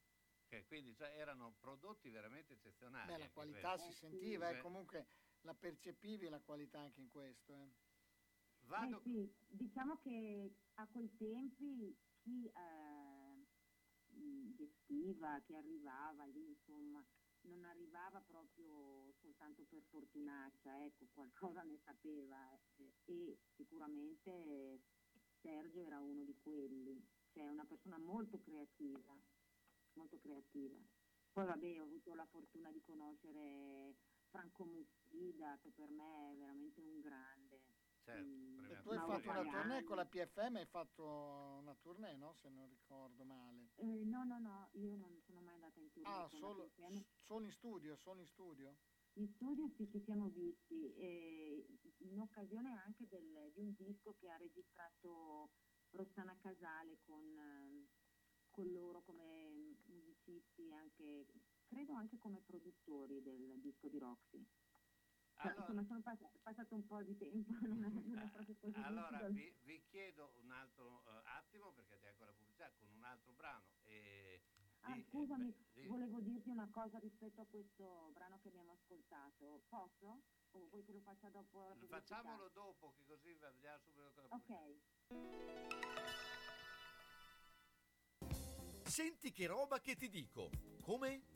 che Ok, quindi cioè, erano prodotti veramente eccezionali. Beh, la qualità si sentiva e Sì. comunque la percepivi la qualità anche in questo. eh. Vado, Eh sì, diciamo che a quei tempi chi eh, gestiva, chi arrivava lì, insomma, non arrivava proprio soltanto per fortunaccia, ecco, qualcosa ne sapeva eh, e sicuramente Sergio era uno di quelli, cioè una persona molto creativa, molto creativa. Poi vabbè, ho avuto la fortuna di conoscere Franco Mussida, che per me è veramente un grande. certo, Mm. premiato Tu hai fatto una tournée con la PFM, hai fatto una tournée, no? Se non ricordo male. Eh, no, no, no, io non sono mai andata in tournée Ah, con la solo, solo in studio, solo in studio? In studio sì, ci siamo visti, eh, in occasione anche del- di un disco che ha registrato Rossana Casale con, eh, con loro come musicisti, e anche, credo anche come produttori del disco di Roxy. Cioè, Allora- insomma, sono pass- passato un po' di tempo, non è, non è proprio così. Allora vi, vi chiedo un altro eh, attimo perché c'è ancora pubblicità con un altro brano. E Ah, di- scusami, beh, di- volevo dirti una cosa rispetto a questo brano che abbiamo ascoltato. Posso? O vuoi che lo faccia dopo? Facciamolo dopo che così vediamo subito pubblicità. Ok. Senti che roba che ti dico. Come?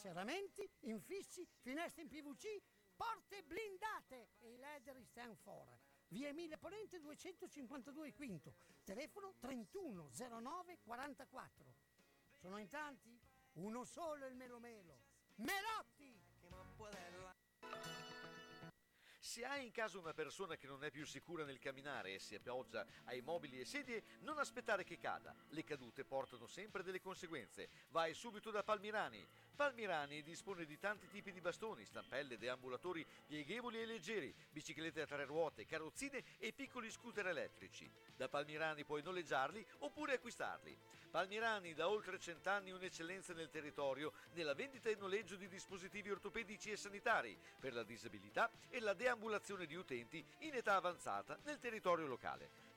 Serramenti, infissi, finestre in PVC, porte blindate e i leder stand for. Via Emile Ponente 252 Quinto, telefono 3109 44. Sono in tanti? Uno solo il Melo Melo. Melotti! Se hai in casa una persona che non è più sicura nel camminare e si appoggia ai mobili e sedie, non aspettare che cada. Le cadute portano sempre delle conseguenze. Vai subito da Palmirani. Palmirani dispone di tanti tipi di bastoni, stampelle, deambulatori pieghevoli e leggeri, biciclette a tre ruote, carrozzine e piccoli scooter elettrici. Da Palmirani puoi noleggiarli oppure acquistarli. Palmirani da oltre cent'anni un'eccellenza nel territorio nella vendita e noleggio di dispositivi ortopedici e sanitari per la disabilità e la deambulazione di utenti in età avanzata nel territorio locale.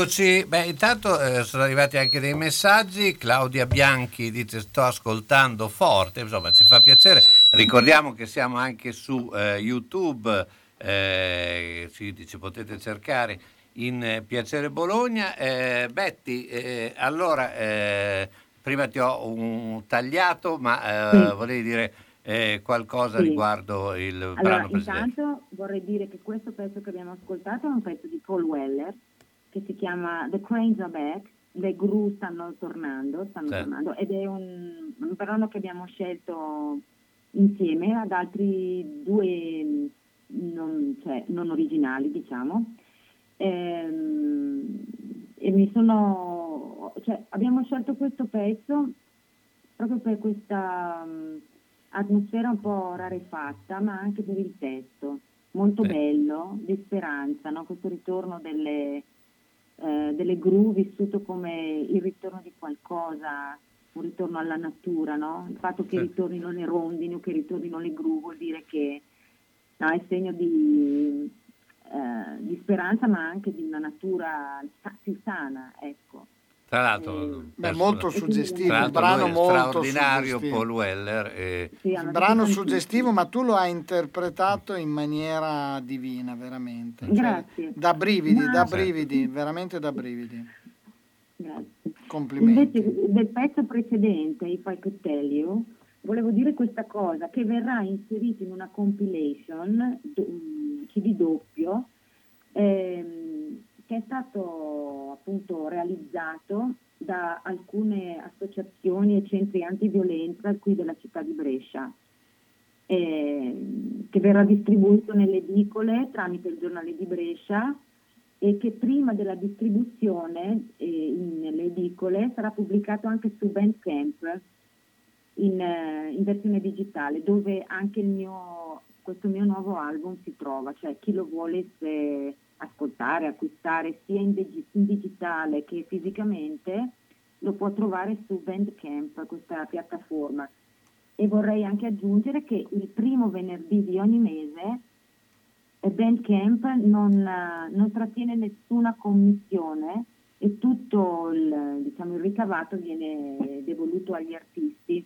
Eccoci, beh intanto eh, sono arrivati anche dei messaggi, Claudia Bianchi dice sto ascoltando forte, insomma ci fa piacere, ricordiamo che siamo anche su eh, YouTube, eh, ci, ci potete cercare in eh, Piacere Bologna. Eh, Betty, eh, allora prima ti ho un tagliato, ma Sì. volevi dire eh, qualcosa Sì. riguardo il Allora, brano precedente. intanto vorrei dire che questo pezzo che abbiamo ascoltato è un pezzo di Paul Weller che si chiama The Cranes Are Back, le gru stanno tornando, stanno Certo. tornando ed è un, un brano che abbiamo scelto insieme ad altri due non, cioè, non originali, diciamo. Ehm, e mi sono, cioè, abbiamo scelto questo pezzo proprio per questa mm, atmosfera un po' rarefatta, ma anche per il testo, molto Sì. bello, di speranza, no? questo ritorno delle, eh, delle gru vissuto come il ritorno di qualcosa, un ritorno alla natura, no? il fatto che Sì. ritornino le rondini o che ritornino le gru vuol dire che no, è segno di, eh, di speranza, ma anche di una natura più sana, ecco. Tra l'altro, Eh, Beh, persona- molto suggestivo, un brano molto straordinario, suggestivo. Paul Weller. e- Sì, Un brano suggestivo, ma tu lo hai interpretato in maniera divina, veramente. Cioè, Grazie. da brividi, Ma- da brividi, veramente da brividi. Grazie. Complimenti. Invece del pezzo precedente, I You, volevo dire questa cosa, che verrà inserito in una compilation, CD doppio, ehm, che è stato appunto realizzato da alcune associazioni e centri antiviolenza qui della città di Brescia, ehm, che verrà distribuito nelle edicole tramite il giornale di Brescia e che prima della distribuzione eh, nelle edicole sarà pubblicato anche su Bandcamp in, eh, in versione digitale, dove anche mio, questo mio nuovo album si trova, cioè chi lo volesse ascoltare, acquistare sia in, digi- in digitale che fisicamente lo può trovare su Bandcamp, questa piattaforma. E vorrei anche aggiungere che il primo venerdì di ogni mese eh, Bandcamp non, eh, non trattiene nessuna commissione e tutto il, diciamo, il ricavato viene devoluto agli artisti.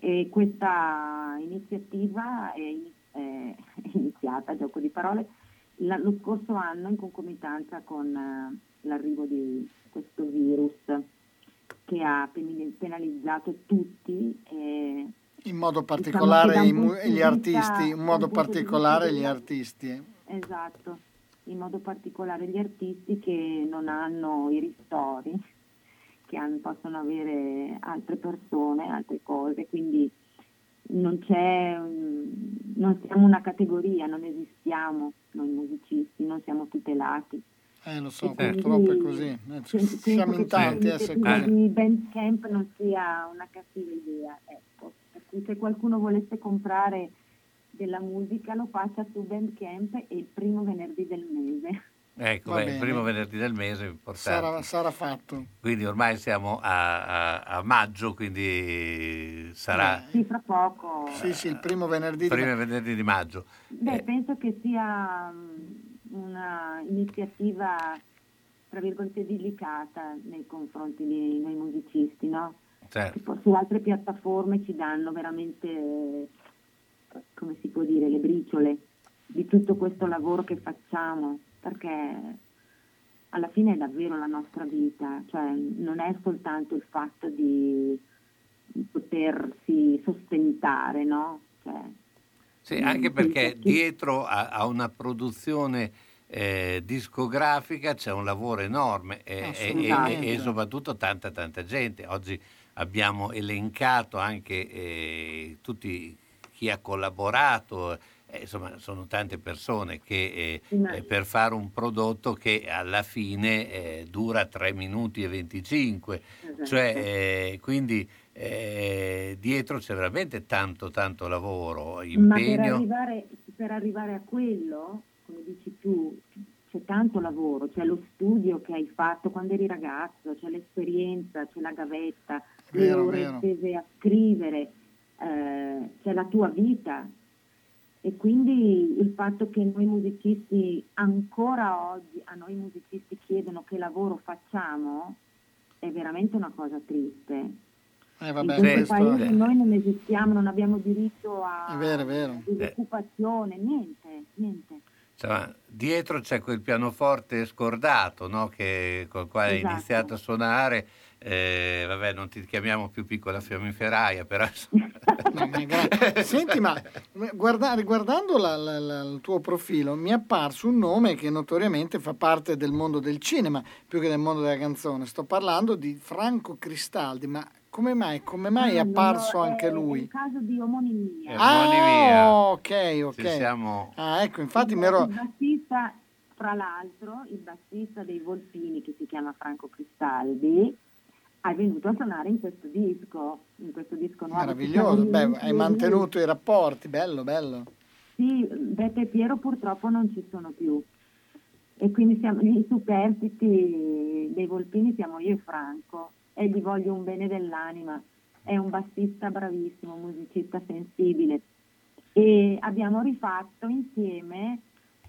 E questa iniziativa è, è iniziata, gioco di parole, la- lo scorso anno in concomitanza con eh, l'arrivo di questo virus che ha penalizzato tutti. e In modo Diciamo particolare un i gli artisti, in modo particolare gli artisti. eh. Esatto, in modo particolare gli artisti che non hanno i ristori che hanno- possono avere altre persone, altre cose, quindi non c'è, mm, non siamo una categoria, non esistiamo noi musicisti, non siamo tutelati. Eh, lo so, E quindi purtroppo è così. Eh, penso Siamo in tanti a seguire. iniziativa di Bandcamp non sia una cattiva idea, ecco. Per cui se qualcuno volesse comprare della musica lo faccia su Bandcamp e il primo venerdì del mese. Ecco, beh, il primo venerdì del mese è importante. Sarà, sarà fatto. Quindi ormai siamo a, a- a maggio, quindi sarà Sì, fra poco. Sì, sì, il primo venerdì. il di- primo venerdì di maggio. Beh, Eh. penso che sia mm, una iniziativa, tra virgolette, delicata nei confronti di noi musicisti, no? Certo. Su altre piattaforme ci danno veramente, come si può dire, le briciole. di tutto questo lavoro che facciamo, perché alla fine è davvero la nostra vita, cioè non è soltanto il fatto di potersi sostentare, no? Cioè, sì, anche perché dietro a, a una produzione eh, discografica c'è un lavoro enorme e, e, e, e, soprattutto tanta tanta gente. Oggi abbiamo elencato anche eh, tutti chi ha collaborato, eh, insomma sono tante persone che eh, per fare un prodotto che alla fine eh, dura 3 minuti e 25, esatto. cioè, eh, quindi dietro c'è veramente tanto tanto lavoro, impegno. Ma per arrivare, per arrivare a quello, come dici tu, c'è tanto lavoro, c'è lo studio che hai fatto quando eri ragazzo, c'è l'esperienza, c'è la gavetta, vero, le ore spese a scrivere, eh, c'è la tua vita. E quindi il fatto che noi musicisti, ancora oggi, a noi musicisti chiedono che lavoro facciamo, è veramente una cosa triste. Eh, vabbè, in questo paese è... noi non esistiamo, non abbiamo diritto a è vero, è vero. disoccupazione, niente, niente. Insomma, dietro c'è quel pianoforte scordato no? che, col quale esatto. hai iniziato a suonare eh, vabbè, non ti chiamiamo più piccola fiammiferaia, però... no, ma Senti, ma guarda, riguardando la, la, la, il tuo profilo, mi è apparso un nome che notoriamente fa parte del mondo del cinema, più che del mondo della canzone. Sto parlando di Franco Cristaldi, ma come mai, come mai è apparso no, anche è, lui? È un caso di omonimia. Ah, ok, ok. Siamo... Ah, ecco, infatti mi ero... Il bassista, fra l'altro, il bassista dei Volpini, che si chiama Franco Cristaldi, è venuto a suonare in questo disco, in questo disco nuovo. Meraviglioso, Beh, hai mantenuto i rapporti, bello, bello. Sì, Beppe e Piero purtroppo non ci sono più. E quindi siamo i superstiti dei Volpini siamo io e Franco e gli voglio un bene dell'anima. È un bassista bravissimo, musicista sensibile. E abbiamo rifatto insieme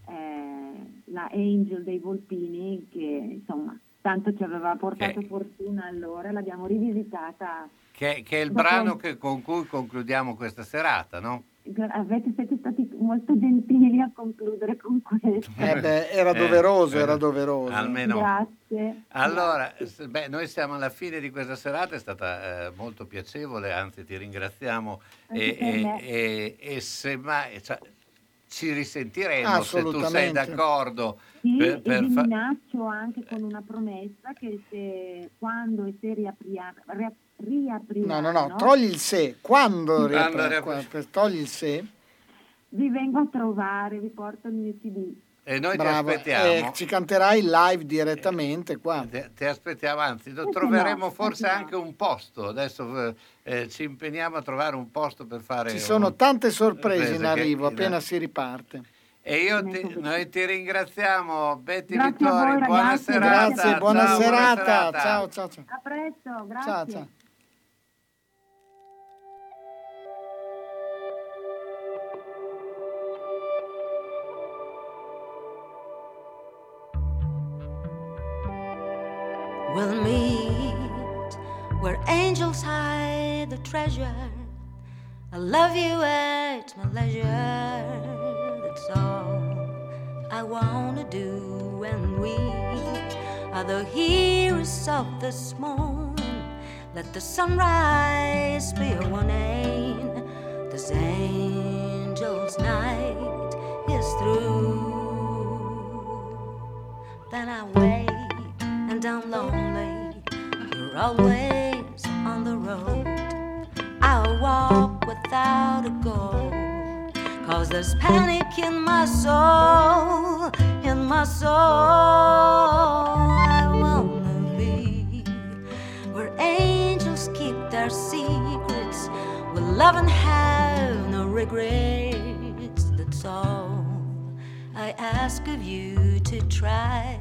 eh, la Angel dei Volpini che insomma tanto ci aveva portato che, fortuna allora, l'abbiamo rivisitata. Che, che è il brano che, con cui concludiamo questa serata, no? Avete, siete stati molto gentili a concludere con questo. Eh beh, era doveroso, eh, era doveroso. Almeno. Grazie. Allora, Grazie. Beh, noi siamo alla fine di questa serata, è stata eh, molto piacevole, anzi ti ringraziamo e, e, e, e, se mai... Cioè, ci risentiremo se tu sei d'accordo. Sì, per, per e vi fa- minaccio anche con una promessa che se quando e se riaprirà no, no, no, no, togli il se, quando, riaprirà, riaprirà. togli il se. Vi vengo a trovare, vi porto il mio CD. E noi Bravo. ti aspettiamo. Eh, ci canterai live direttamente qua. Ti, ti aspettiamo, anzi, troveremo no, forse no. anche un posto. Adesso eh, eh, ci impegniamo a trovare un posto per fare... Ci sono tante sorprese in arrivo che, appena si riparte. E io ti, noi ti ringraziamo, Betty grazie Vittori, voi, buona ragazzi, serata. Grazie, buona, ciao, serata. buona serata. Ciao, ciao, ciao. A presto, grazie. Ciao, ciao. We'll meet where angels hide the treasure. I love you at my leisure. That's all I wanna do. And we are the heroes of this morning. Let the sunrise be a warning. This angel's night is through. Then I wait and I'm lonely. Always on the road. I'll walk without a goal. Cause there's panic in my soul, in my soul. I wanna be where angels keep their secrets, where love and have no regrets. That's all I ask of you to try.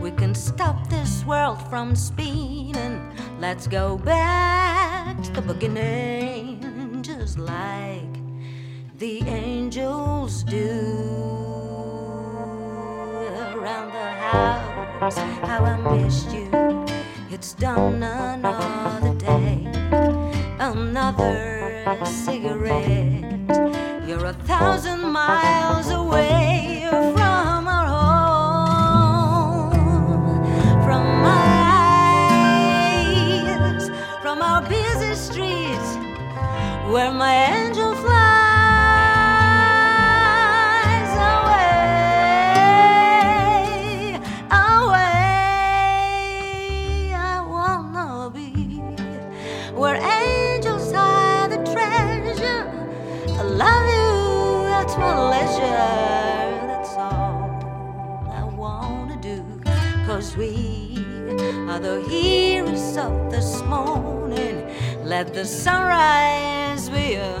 We can stop this world from spinning. Let's go back to the beginning, just like the angels do. Around the house, how I missed you. It's done another day, another cigarette. You're a thousand miles away where my angel flies away, away. I wanna be where angels hide the treasure. I love you at my leisure. That's all I wanna do. Cause we are the heroes of this morning. Let the sunrise be a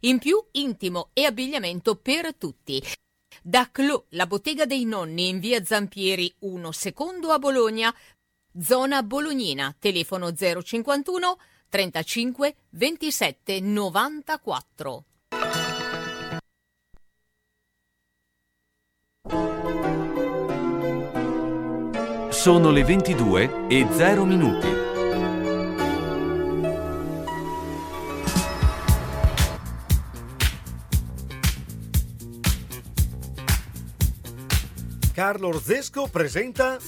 In più intimo e abbigliamento per tutti. Da Clo, la bottega dei nonni in via Zampieri 1 secondo a Bologna, zona bolognina, telefono 051 35 27 94. Sono le 22 e 0 minuti. Carlo Orzesco presenta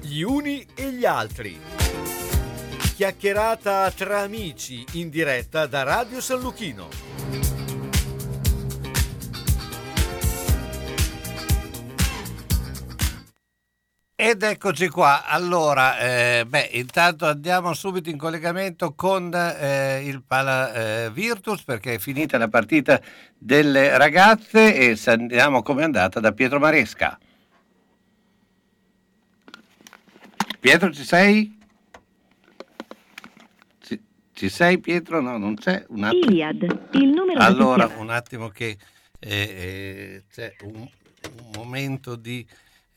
Gli uni e gli altri. Chiacchierata tra amici in diretta da Radio San Luchino. Ed eccoci qua, allora, eh, beh, intanto andiamo subito in collegamento con eh, il Pala eh, Virtus perché è finita la partita delle ragazze e sentiamo com'è andata da Pietro Maresca. Pietro ci sei? Ci, ci sei Pietro? No, non c'è. Un attimo. Iliad, il numero Allora, un attimo che eh, eh, c'è un, un momento di...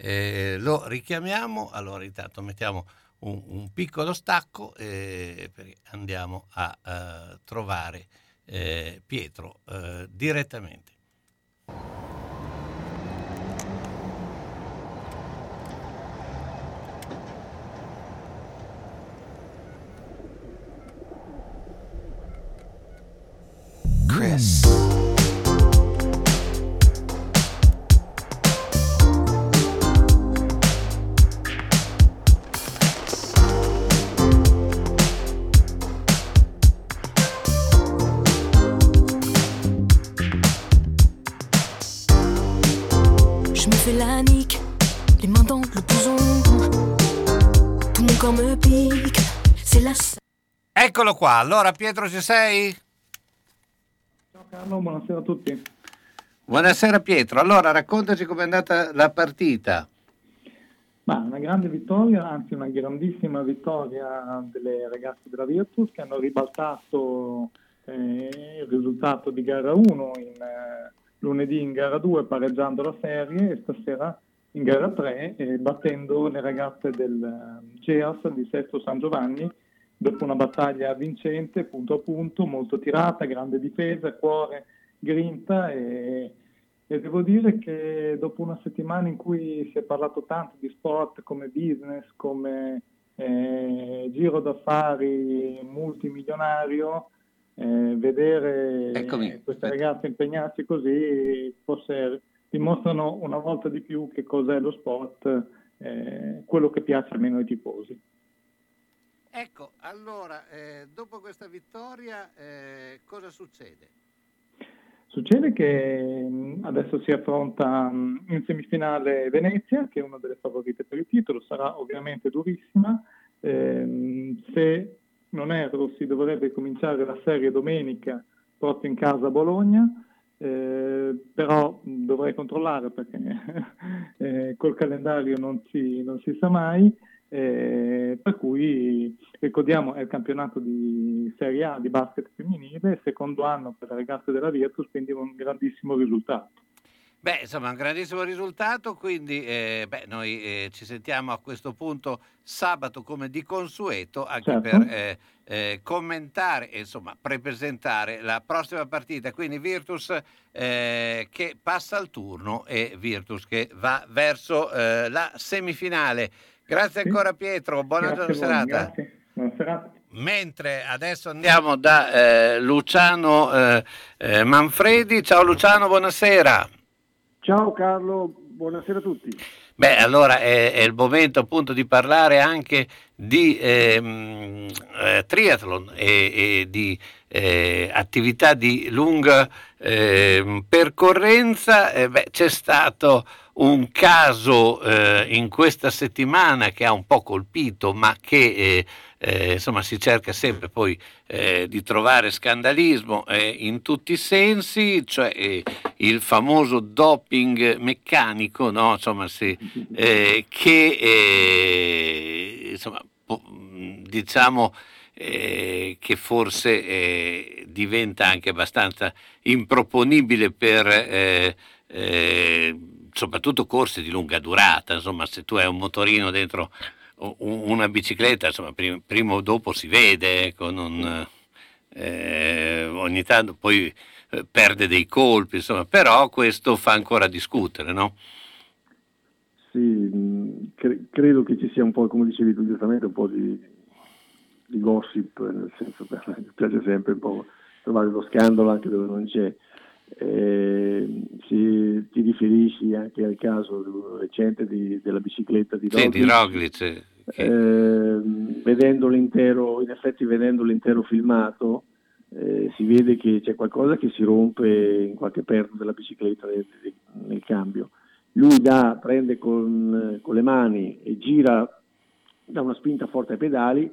eh, lo richiamiamo, allora intanto mettiamo un, un piccolo stacco e perché andiamo a eh, trovare eh, Pietro eh, direttamente. Chris. Eccolo qua, allora Pietro ci sei? Ciao Carlo, buonasera a tutti. Buonasera Pietro, allora raccontaci com'è andata la partita. Ma una grande vittoria, anzi una grandissima vittoria delle ragazze della Virtus che hanno ribaltato eh, il risultato di gara 1 in, eh, lunedì in gara 2 pareggiando la serie e stasera in gara 3 eh, battendo le ragazze del eh, GEAS di Sesto San Giovanni dopo una battaglia vincente punto a punto, molto tirata, grande difesa, cuore, grinta e, e devo dire che dopo una settimana in cui si è parlato tanto di sport come business, come eh, giro d'affari multimilionario, eh, vedere Eccomi. queste ragazze impegnarsi così forse dimostrano una volta di più che cos'è lo sport, eh, quello che piace almeno ai tifosi. Ecco, allora, eh, dopo questa vittoria eh, cosa succede? Succede che mh, adesso si affronta mh, in semifinale Venezia, che è una delle favorite per il titolo, sarà ovviamente durissima, Ehm, se non erro si dovrebbe cominciare la serie domenica proprio in casa a Bologna, eh, però dovrei controllare perché eh, col calendario non si, non si sa mai, eh, per cui ricordiamo è il campionato di Serie A di basket femminile, secondo anno per le ragazze della Virtus, quindi un grandissimo risultato. Beh, insomma, un grandissimo risultato, quindi eh, beh, noi eh, ci sentiamo a questo punto sabato come di consueto anche Certo. per eh, eh, commentare e insomma prepresentare la prossima partita. Quindi Virtus eh, che passa al turno e Virtus che va verso eh, la semifinale. Grazie ancora Pietro, buona Grazie voi, serata. Grazie. Buona serata. Mentre adesso andiamo da Luciano Manfredi. Ciao Luciano, buonasera. Ciao Carlo, buonasera a tutti. Beh, allora è, è il momento appunto di parlare anche di ehm, eh, triathlon e, e di eh, attività di lunga ehm, percorrenza. Eh, beh, c'è stato un caso eh, in questa settimana che ha un po' colpito, ma che eh, insomma si cerca sempre poi eh, di trovare scandalismo eh, in tutti i sensi, cioè eh, il famoso doping meccanico, no? insomma, se, eh, che eh, insomma, po- diciamo che forse diventa anche abbastanza improponibile per soprattutto corse di lunga durata, insomma se tu hai un motorino dentro una bicicletta, insomma prima, o dopo si vede, ecco, non, eh, ogni tanto poi eh, perde dei colpi, insomma, però questo fa ancora discutere, no? Sì, mh, cre- credo che ci sia un po', come dicevi tu giustamente, un po' di, di gossip, nel senso che piace sempre un po' trovare lo scandalo anche dove non c'è. Eh, se ti riferisci anche al caso recente di- della bicicletta di Sì, di Roglic, Roglic. Eh, vedendo l'intero, in effetti vedendo l'intero filmato, eh, si vede che c'è qualcosa che si rompe in qualche perno della bicicletta nel, nel cambio. Lui dà, prende con, con le mani e gira, dà una spinta forte ai pedali,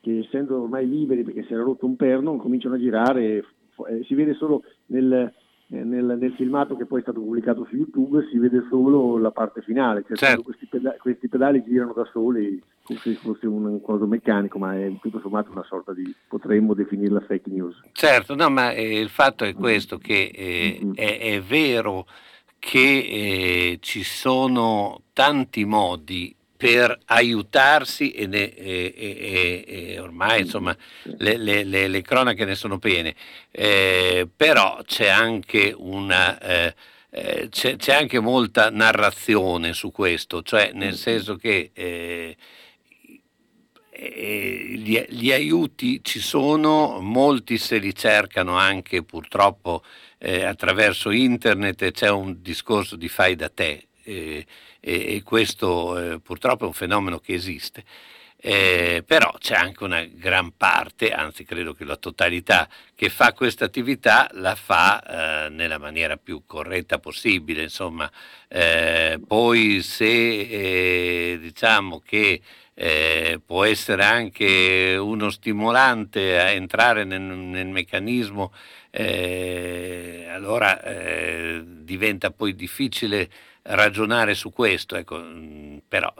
che essendo ormai liberi perché si era rotto un perno, cominciano a girare, eh, si vede solo nel, nel- nel filmato che poi è stato pubblicato su YouTube, si vede solo la parte finale, cioè Certo. questi, peda- questi pedali girano da soli come se fosse un, un coso meccanico, ma è tutto sommato una sorta di, potremmo definirla fake news. Certo, no, ma eh, il fatto è questo, che eh, è, è vero che eh, ci sono tanti modi per aiutarsi e, ne- e- e- e- ormai insomma le, le- le- le cronache ne sono piene, Eh, però c'è anche una... eh, eh, c'è, c'è anche molta narrazione su questo, cioè nel senso che eh, eh, gli, gli aiuti ci sono, molti se li cercano anche purtroppo eh, attraverso internet c'è un discorso di fai da te e, e questo eh, purtroppo è un fenomeno che esiste. Eh, però c'è anche una gran parte, anzi credo che la totalità che fa questa attività la fa eh, nella maniera più corretta possibile, insomma, Eh, poi se eh, diciamo che eh, può essere anche uno stimolante a entrare nel, nel meccanismo, eh, allora diventa poi difficile ragionare su questo, ecco, mm, però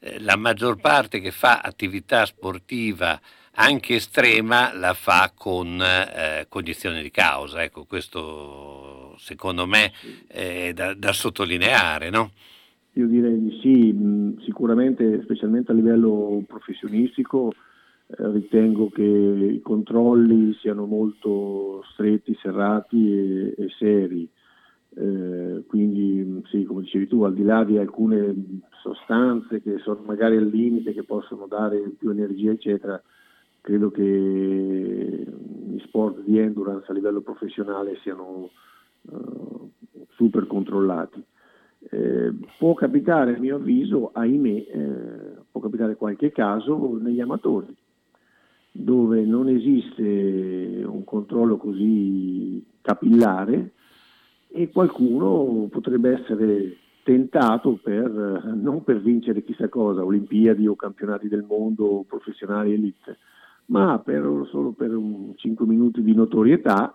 eh, la maggior parte che fa attività sportiva anche estrema la fa con eh, cognizione di causa, ecco, questo secondo me è da, da sottolineare, no? Io direi di sì, mh, sicuramente, specialmente a livello professionistico, eh, ritengo che i controlli siano molto stretti, serrati e, e seri. Eh, quindi, mh, sì, come dicevi tu, al di là di alcune sostanze che sono magari al limite, che possono dare più energia, eccetera, credo che gli sport di endurance a livello professionale siano eh, super controllati. Eh, può capitare, a mio avviso, ahimè, eh, può capitare qualche caso negli amatori, dove non esiste un controllo così capillare e qualcuno potrebbe essere tentato per, eh, non per vincere chissà cosa, Olimpiadi o campionati del mondo professionali elite, ma per, solo per un 5 minuti di notorietà,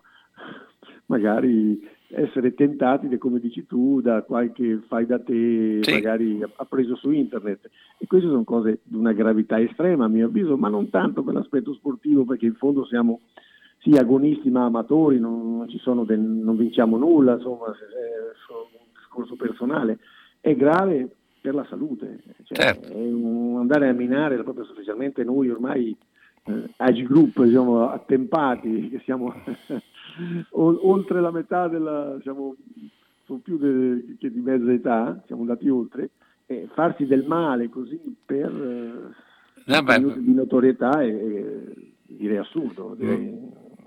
magari essere tentati, come dici tu, da qualche fai da te Sì. magari appreso su internet. E queste sono cose di una gravità estrema a mio avviso, ma non tanto per l'aspetto sportivo, perché in fondo siamo sì agonisti ma amatori, non, non ci sono del- non vinciamo nulla, insomma, è un discorso personale. È grave per la salute, cioè, Certo. un- andare a minare, proprio specialmente noi ormai eh, age group, diciamo, attempati, che siamo o- oltre la metà della, diciamo, sono più de- che di mezza età, siamo andati oltre, e farsi del male così per eh, No, beh, minuti di notorietà è, è- direi assurdo, direi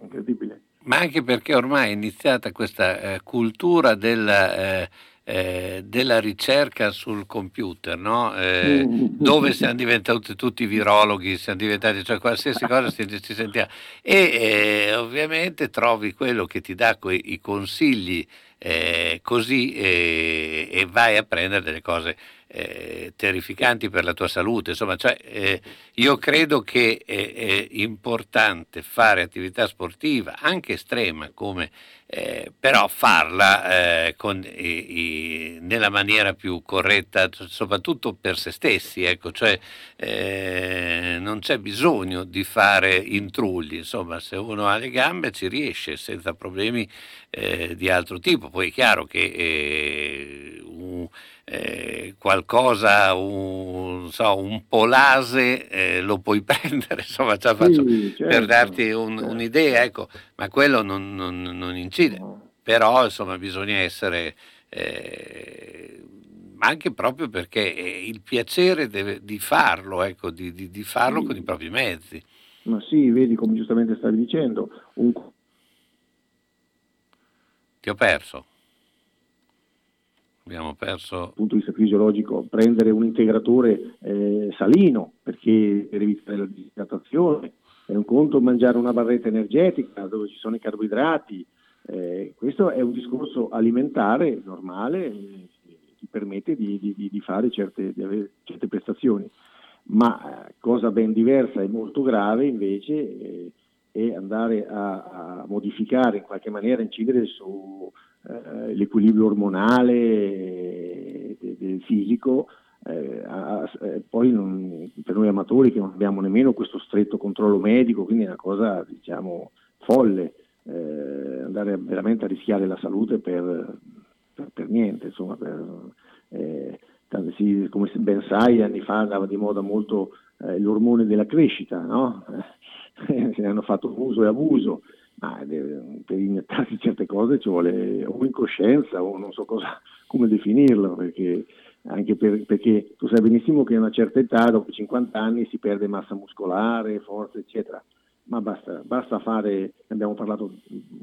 incredibile. ma anche perché ormai è iniziata questa eh, cultura della, eh, eh, della ricerca sul computer, no? Eh, dove siamo diventati tutti virologhi, siamo diventati, cioè qualsiasi cosa ci, ci sentiamo. E eh, ovviamente trovi quello che ti dà quei, i consigli eh, così eh, e vai a prendere delle cose eh, terrificanti per la tua salute. Insomma, cioè, eh, io credo che è, è importante fare attività sportiva, anche estrema, come, eh, però farla eh, con, i- nella maniera più corretta, soprattutto per se stessi. Ecco, cioè, eh, non c'è bisogno di fare intrulli, insomma, se uno ha le gambe ci riesce senza problemi eh, di altro tipo. Poi è chiaro che eh, un- eh, qualcosa, un, so, un polase eh, lo puoi prendere, insomma, la faccio Sì, per certo, darti un- un'idea, ecco, ma quello non, non- non incide. Però, insomma, bisogna essere eh, anche proprio perché il piacere deve- di farlo, ecco, di, di- di farlo con i propri mezzi. Ma sì, vedi come giustamente stavi dicendo, un Ti ho perso. Abbiamo perso. dal punto di vista fisiologico prendere un integratore eh, salino perché per evitare la disidratazione, è un conto mangiare una barretta energetica dove ci sono i carboidrati, eh, questo è un discorso alimentare normale, eh, ti permette di, di- di- fare certe, di avere certe prestazioni, ma eh, cosa ben diversa e molto grave invece è andare a, a modificare in qualche maniera, incidere su eh, ormonale eh, de- del fisico, eh, a- eh, poi non- per noi amatori che non abbiamo nemmeno questo stretto controllo medico, quindi è una cosa diciamo folle eh, andare veramente a rischiare la salute per, per- per niente, insomma, per, eh, come ben sai anni fa andava di moda molto l'ormone della crescita, no? se ne hanno fatto uso e abuso, ma per iniettarsi certe cose ci vuole o incoscienza o non so cosa, come definirlo, perché, per- perché tu sai benissimo che a una certa età, dopo 50 anni, si perde massa muscolare, forza, eccetera. Ma basta, basta fare, abbiamo parlato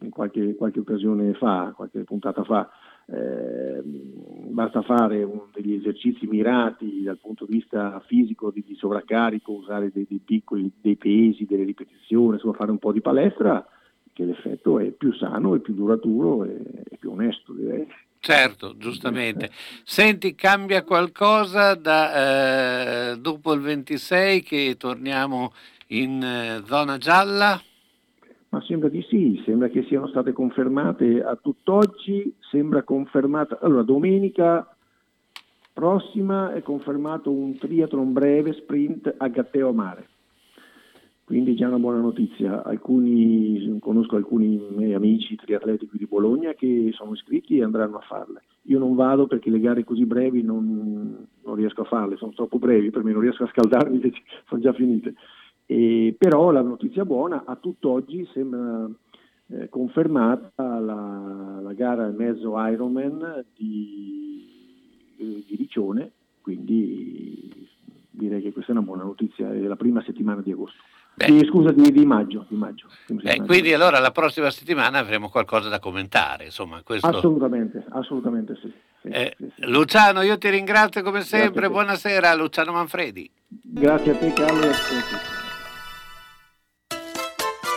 in qualche, qualche occasione fa, qualche puntata fa, eh, basta fare un- degli esercizi mirati dal punto di vista fisico di, di sovraccarico, usare dei, dei piccoli dei pesi, delle ripetizioni, insomma fare un po' di palestra, che l'effetto è più sano e più duraturo e, e più onesto direi. Certo, giustamente. Senti, cambia qualcosa da, eh, dopo il 26 che torniamo in eh, zona gialla? Ma sembra di sì, sembra che siano state confermate a tutt'oggi, sembra confermata, allora domenica prossima è confermato un triathlon breve sprint a Gatteo Mare, quindi già una buona notizia, alcuni, conosco alcuni miei amici triatleti qui di Bologna che sono iscritti e andranno a farle. Io non vado perché le gare così brevi non, non riesco a farle, sono troppo brevi, per me non riesco a scaldarmi, sono già finite. E, però la notizia buona, a tutt'oggi sembra eh, confermata la, la gara mezzo Ironman di, eh, di Riccione, quindi direi che questa è una buona notizia, è la prima settimana di agosto. Di- scusa, di, di maggio. Di maggio Beh, quindi allora la prossima settimana avremo qualcosa da commentare, insomma, questo... Assolutamente, assolutamente sì. sì, Eh, sì, sì. Luciano, io ti ringrazio come sempre, buonasera Luciano Manfredi. Grazie a te Carlo e.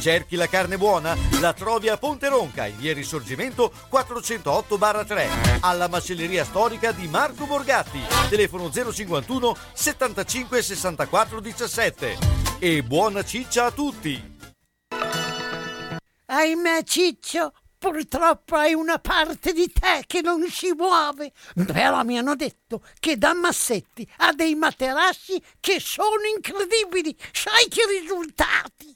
Cerchi la carne buona? La trovi a Ponte Ronca, in via Risorgimento 408-3, alla macelleria storica di Marco Borgatti, telefono 051 75 64 17. E buona ciccia a tutti! Ahimè, Ciccio, purtroppo hai una parte di te che non si muove. Però mi hanno detto che da Massetti ha dei materassi che sono incredibili. Sai che risultati!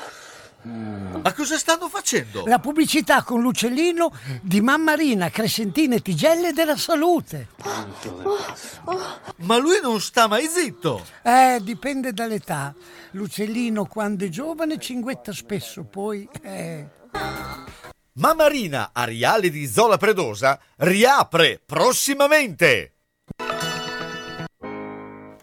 Ma cosa stanno facendo? La pubblicità con l'uccellino di Mammarina, Crescentina e Tigelle della Salute. Ma lui non sta mai zitto. Eh, dipende dall'età. L'uccellino quando è giovane cinguetta spesso, poi... Eh. Mammarina Ariale di Zola Predosa riapre prossimamente.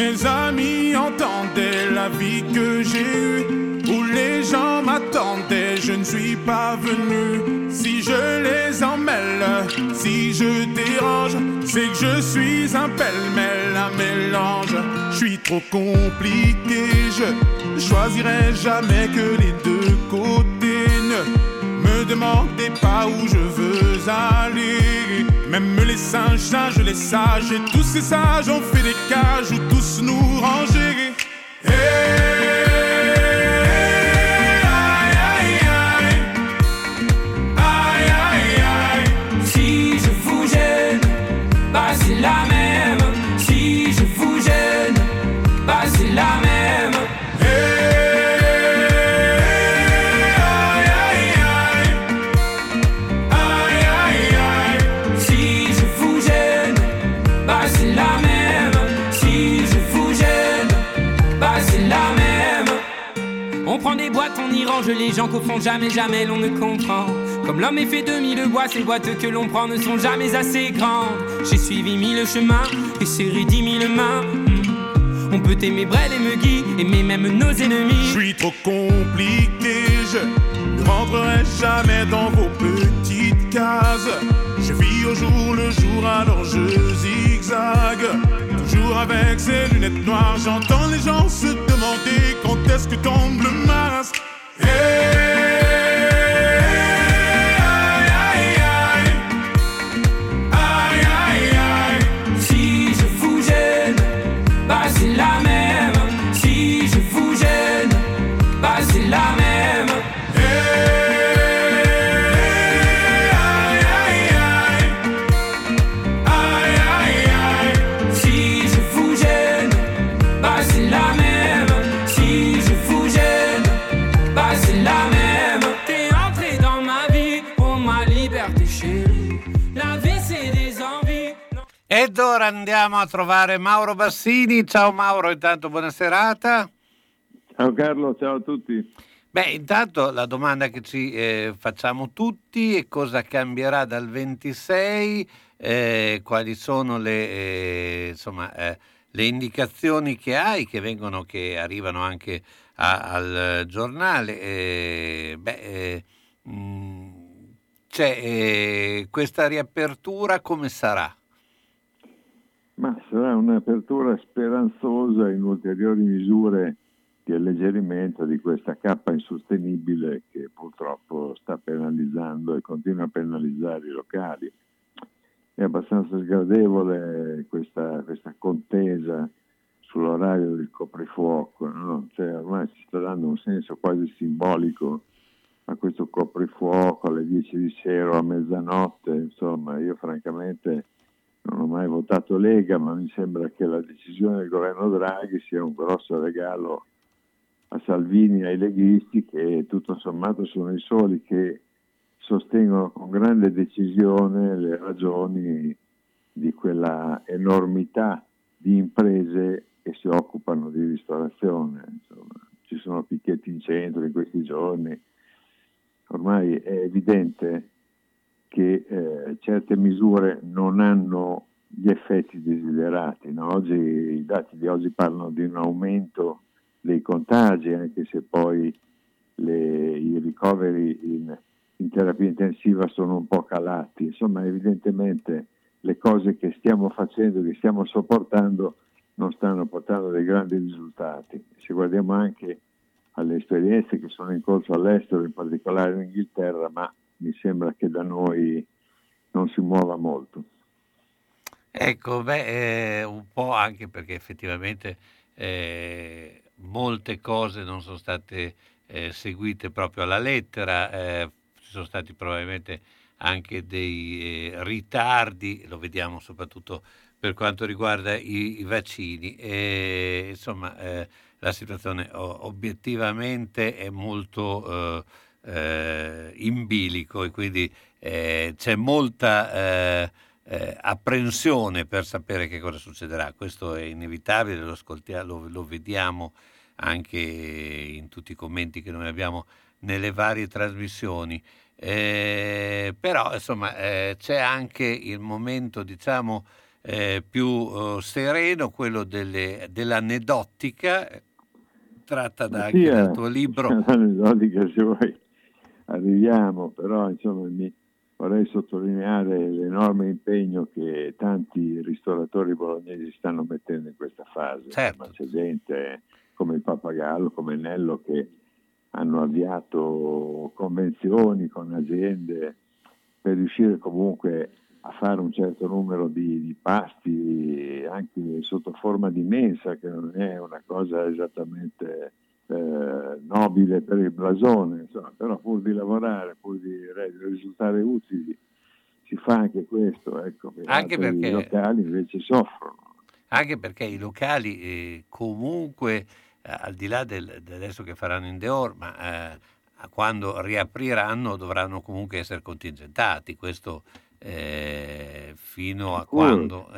Mes amis entendaient la vie que j'ai eue, où les gens m'attendaient, je ne suis pas venu. Si je les emmêle, si je dérange, c'est que je suis un pêle-mêle, un mélange. Je suis trop compliqué, je choisirai jamais que les deux côtés. Ne me demandez pas où je veux aller. Même les singes, singes, les sages, et tous ces sages ont fait des cages où tous nous ranger. Les gens qu'au jamais, jamais l'on ne comprend. Comme l'homme est fait de mille bois, ces boîtes que l'on prend ne sont jamais assez grandes. J'ai suivi mille chemins et serré dix mille mains. Hmm. On peut aimer Brel et Megui, aimer même nos ennemis. Je suis trop compliqué, je ne rentrerai jamais dans vos petites cases. Je vis au jour le jour, alors je zigzague. Toujours avec ces lunettes noires, j'entends les gens se demander quand est-ce que tombe le masque. Yeah. Ed ora andiamo a trovare Mauro Bassini. Ciao Mauro, intanto buona serata. Ciao Carlo, ciao a tutti. Beh, intanto la domanda che ci eh, facciamo tutti è cosa cambierà dal 26, eh, quali sono le, eh, insomma, eh, le indicazioni che hai, che, vengono, che arrivano anche a, al giornale. Eh, beh, eh, mh, c'è questa riapertura come sarà? Ma sarà un'apertura speranzosa in ulteriori misure di alleggerimento di questa cappa insostenibile che purtroppo sta penalizzando e continua a penalizzare i locali. È abbastanza sgradevole questa, questa contesa sull'orario del coprifuoco, no? cioè, ormai si sta dando un senso quasi simbolico a questo coprifuoco alle 10 di sera o a mezzanotte, insomma io francamente non ho mai votato Lega, ma mi sembra che la decisione del governo Draghi sia un grosso regalo a Salvini e ai leghisti che tutto sommato sono i soli che sostengono con grande decisione le ragioni di quella enormità di imprese che si occupano di ristorazione. Insomma, ci sono picchetti in centro in questi giorni. Ormai è evidente che eh, certe misure non hanno gli effetti desiderati. No? Oggi, I dati di oggi parlano di un aumento dei contagi, anche se poi le, i ricoveri in, in, terapia intensiva sono un po' calati. Insomma, evidentemente le cose che stiamo facendo, che stiamo sopportando, non stanno portando dei grandi risultati. Se guardiamo anche alle esperienze che sono in corso all'estero, in particolare in Inghilterra, ma mi sembra che da noi non si muova molto. Ecco, beh, eh, un po' anche perché effettivamente eh, molte cose non sono state eh, seguite proprio alla lettera, eh, ci sono stati probabilmente anche dei eh, ritardi, lo vediamo soprattutto per quanto riguarda i, i vaccini. E, insomma, eh, la situazione obiettivamente è molto eh, in bilico e quindi eh, c'è molta eh, eh, apprensione per sapere che cosa succederà. Questo è inevitabile, lo, lo, lo vediamo anche in tutti i commenti che noi abbiamo nelle varie trasmissioni. Eh, però insomma eh, c'è anche il momento diciamo eh, più uh, sereno, quello delle, dell'aneddotica tratta da, sì, anche dal tuo libro. L'aneddotica se vuoi arriviamo, però insomma mi, vorrei sottolineare l'enorme impegno che tanti ristoratori bolognesi stanno mettendo in questa fase. Certo. C'è gente come il Pappagallo, come Nello che hanno avviato convenzioni con aziende per riuscire comunque a fare un certo numero di, di, pasti anche sotto forma di mensa, che non è una cosa esattamente eh, nobile per il blasone, insomma, però pur di lavorare, pur di risultare utili, si fa anche questo, ecco, anche perché i locali invece soffrono. Anche perché i locali eh, comunque, eh, al di là del, adesso che faranno in Deor, ma eh, quando riapriranno dovranno comunque essere contingentati, questo eh, fino a quando...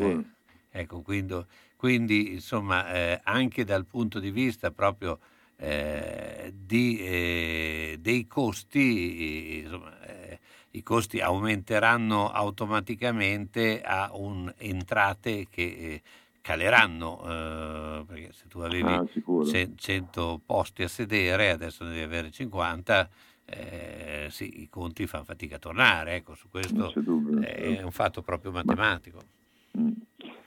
ecco, quindi, quindi insomma anche dal punto di vista proprio eh, di, eh, dei costi, insomma, eh, i costi aumenteranno automaticamente a un, entrate che eh, caleranno, perché se tu avevi Ah, sicuro. 100 posti a sedere, adesso ne devi avere 50, eh, sì, i conti fanno fatica a tornare, ecco, su questo dubbio, è un fatto proprio matematico.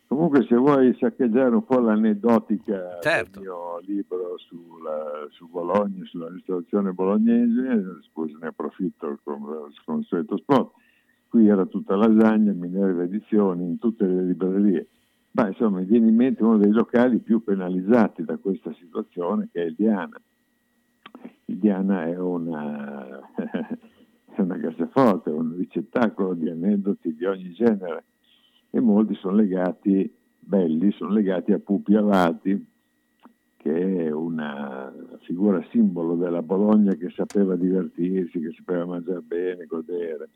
Comunque se vuoi saccheggiare un po' l'aneddotica Certo. del mio libro sulla, su Bologna, sulla ristorazione bolognese, scusa ne approfitto con il consueto spot, qui era tutta lasagna, Minerva Edizioni, in tutte le librerie. Ma insomma mi viene in mente uno dei locali più penalizzati da questa situazione che è il Diana. Il Diana è una, è una cassaforte, un ricettacolo di aneddoti di ogni genere e molti sono legati, belli, sono legati a Pupi Avati, che è una figura simbolo della Bologna che sapeva divertirsi, che sapeva mangiare bene, godere.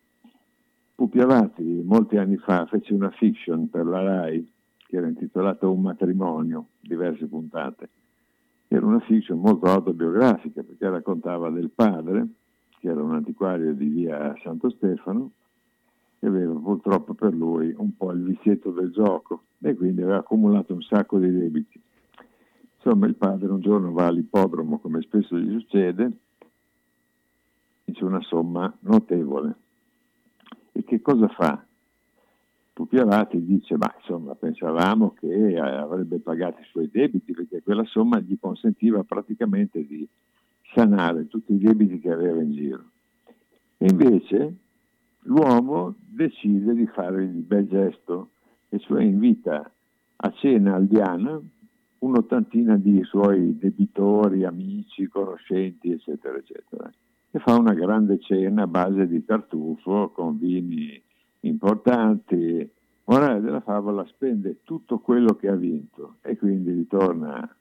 Pupi Avati molti anni fa fece una fiction per la RAI che era intitolata Un matrimonio, diverse puntate, Era una fiction molto autobiografica perché raccontava del padre, che era un antiquario di via Santo Stefano, e aveva purtroppo per lui un po' il vizietto del gioco e quindi aveva accumulato un sacco di debiti. Insomma, il padre un giorno va all'ippodromo, come spesso gli succede, dice una somma notevole. E che cosa fa? Pupiavati dice, ma insomma, pensavamo che avrebbe pagato i suoi debiti perché quella somma gli consentiva praticamente di sanare tutti i debiti che aveva in giro. E invece l'uomo decide di fare il bel gesto e cioè invita a cena aldiana un'ottantina di suoi debitori, amici, conoscenti, eccetera, eccetera. E fa una grande cena a base di tartufo con vini importanti. Morale della favola spende tutto quello che ha vinto e quindi ritorna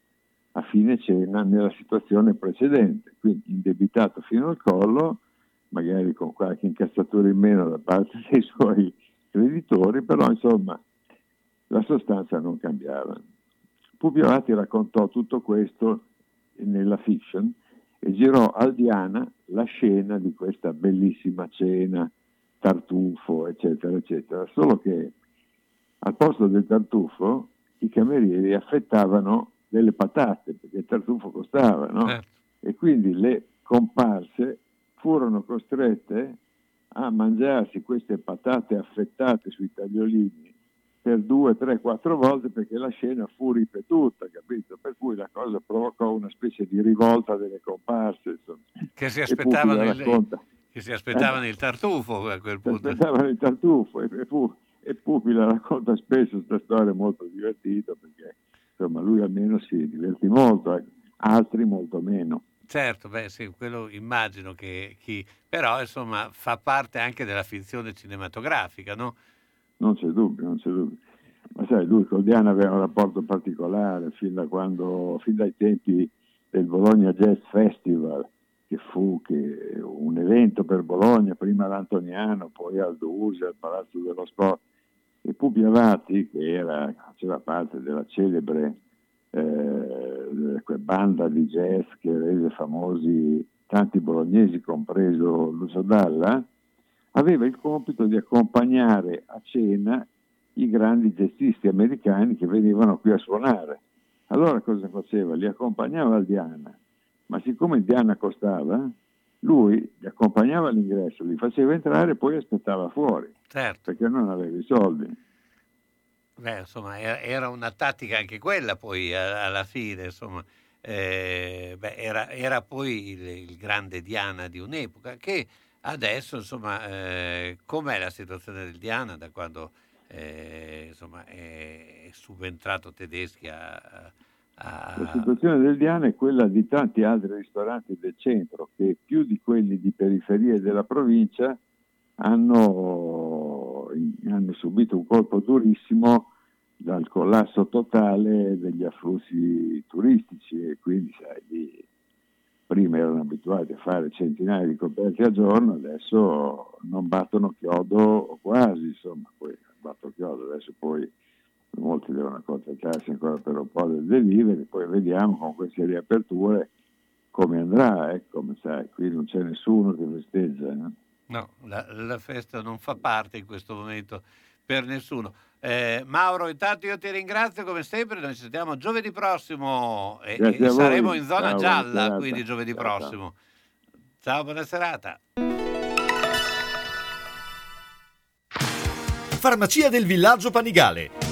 a fine cena nella situazione precedente, quindi indebitato fino al collo, magari con qualche incazzatura in meno da parte dei suoi creditori, però insomma la sostanza non cambiava. Pupiolati raccontò tutto questo nella fiction e girò al Diana la scena di questa bellissima cena, tartufo, eccetera, eccetera, solo che al posto del tartufo i camerieri affettavano delle patate, perché il tartufo costava, no? Eh. E quindi le comparse furono costrette a mangiarsi queste patate affettate sui tagliolini per due, tre, quattro volte perché la scena fu ripetuta, capito? Per cui la cosa provocò una specie di rivolta delle comparse. Insomma. Che si aspettavano, il, che si aspettavano eh, il tartufo a quel punto. Si aspettavano il tartufo e, fu, e Pupi la racconta spesso questa storia molto divertita perché insomma lui almeno si divertì molto, eh, altri molto meno. Certo, beh sì, quello immagino che chi... però insomma fa parte anche della finzione cinematografica, no? Non c'è dubbio, non c'è dubbio. Ma sai, lui con Diana aveva un rapporto particolare fin, da quando, fin dai tempi del Bologna Jazz Festival, che fu che un evento per Bologna, prima all'Antoniano, poi al Dusi, al Palazzo dello Sport. E Pupi Avati, che era, faceva parte della celebre eh, banda di jazz che rese famosi tanti bolognesi, compreso Lucio Dalla, aveva il compito di accompagnare a cena i grandi jazzisti americani che venivano qui a suonare. Allora cosa faceva? Li accompagnava al Diana, ma siccome il Diana costava, lui li accompagnava all'ingresso, li faceva entrare e poi aspettava fuori, certo. perché non aveva i soldi. Beh, insomma, era una tattica anche quella poi alla fine, insomma. Eh, beh, era, era, poi il, il, grande Diana di un'epoca che adesso, insomma, eh, com'è la situazione del Diana da quando eh, insomma, è, subentrato Tedeschi a, a... La situazione del Diana è quella di tanti altri ristoranti del centro che più di quelli di periferie della provincia hanno, hanno subito un colpo durissimo dal collasso totale degli afflussi turistici e quindi sai, lì, prima erano abituati a fare centinaia di coperti al giorno, adesso non battono chiodo quasi, insomma, poi batto chiodo, adesso poi molti devono accontentarsi ancora per un po' del delivery, poi vediamo con queste riaperture come andrà, ecco, sai, qui non c'è nessuno che festeggia. Eh? No, la, la, festa non fa parte in questo momento per nessuno. Eh, Mauro, intanto io ti ringrazio come sempre, noi ci sentiamo giovedì prossimo e, e saremo in zona ciao, gialla, quindi giovedì ciao, prossimo. Ciao, buona serata. Farmacia del Villaggio Panigale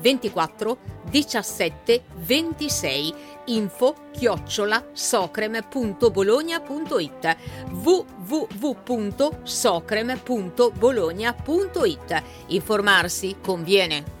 24 17 26 info chiocciola socrem.bologna.it www.socrem.bologna.it Informarsi conviene.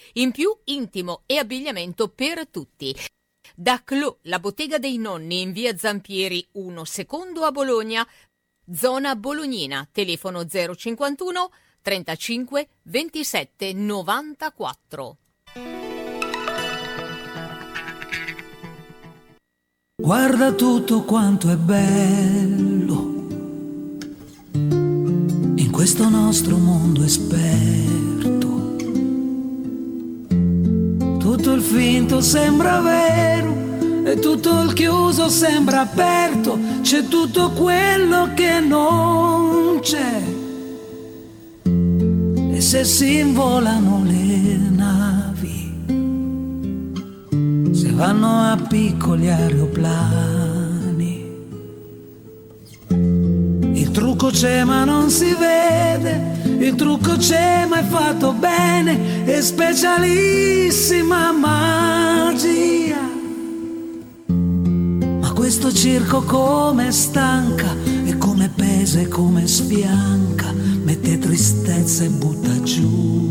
In più intimo e abbigliamento per tutti. Da Clo, la bottega dei nonni in via Zampieri 1 secondo a Bologna, zona bolognina, telefono 051 35 27 94. Guarda tutto quanto è bello in questo nostro mondo esperto. Tutto il finto sembra vero e tutto il chiuso sembra aperto. C'è tutto quello che non c'è. E se si involano le navi, se vanno a piccoli aeroplani, il trucco c'è ma non si vede, il trucco c'è ma è fatto bene, è specialissima magia. Ma questo circo come stanca e come pesa e come sfianca, mette tristezza e butta giù.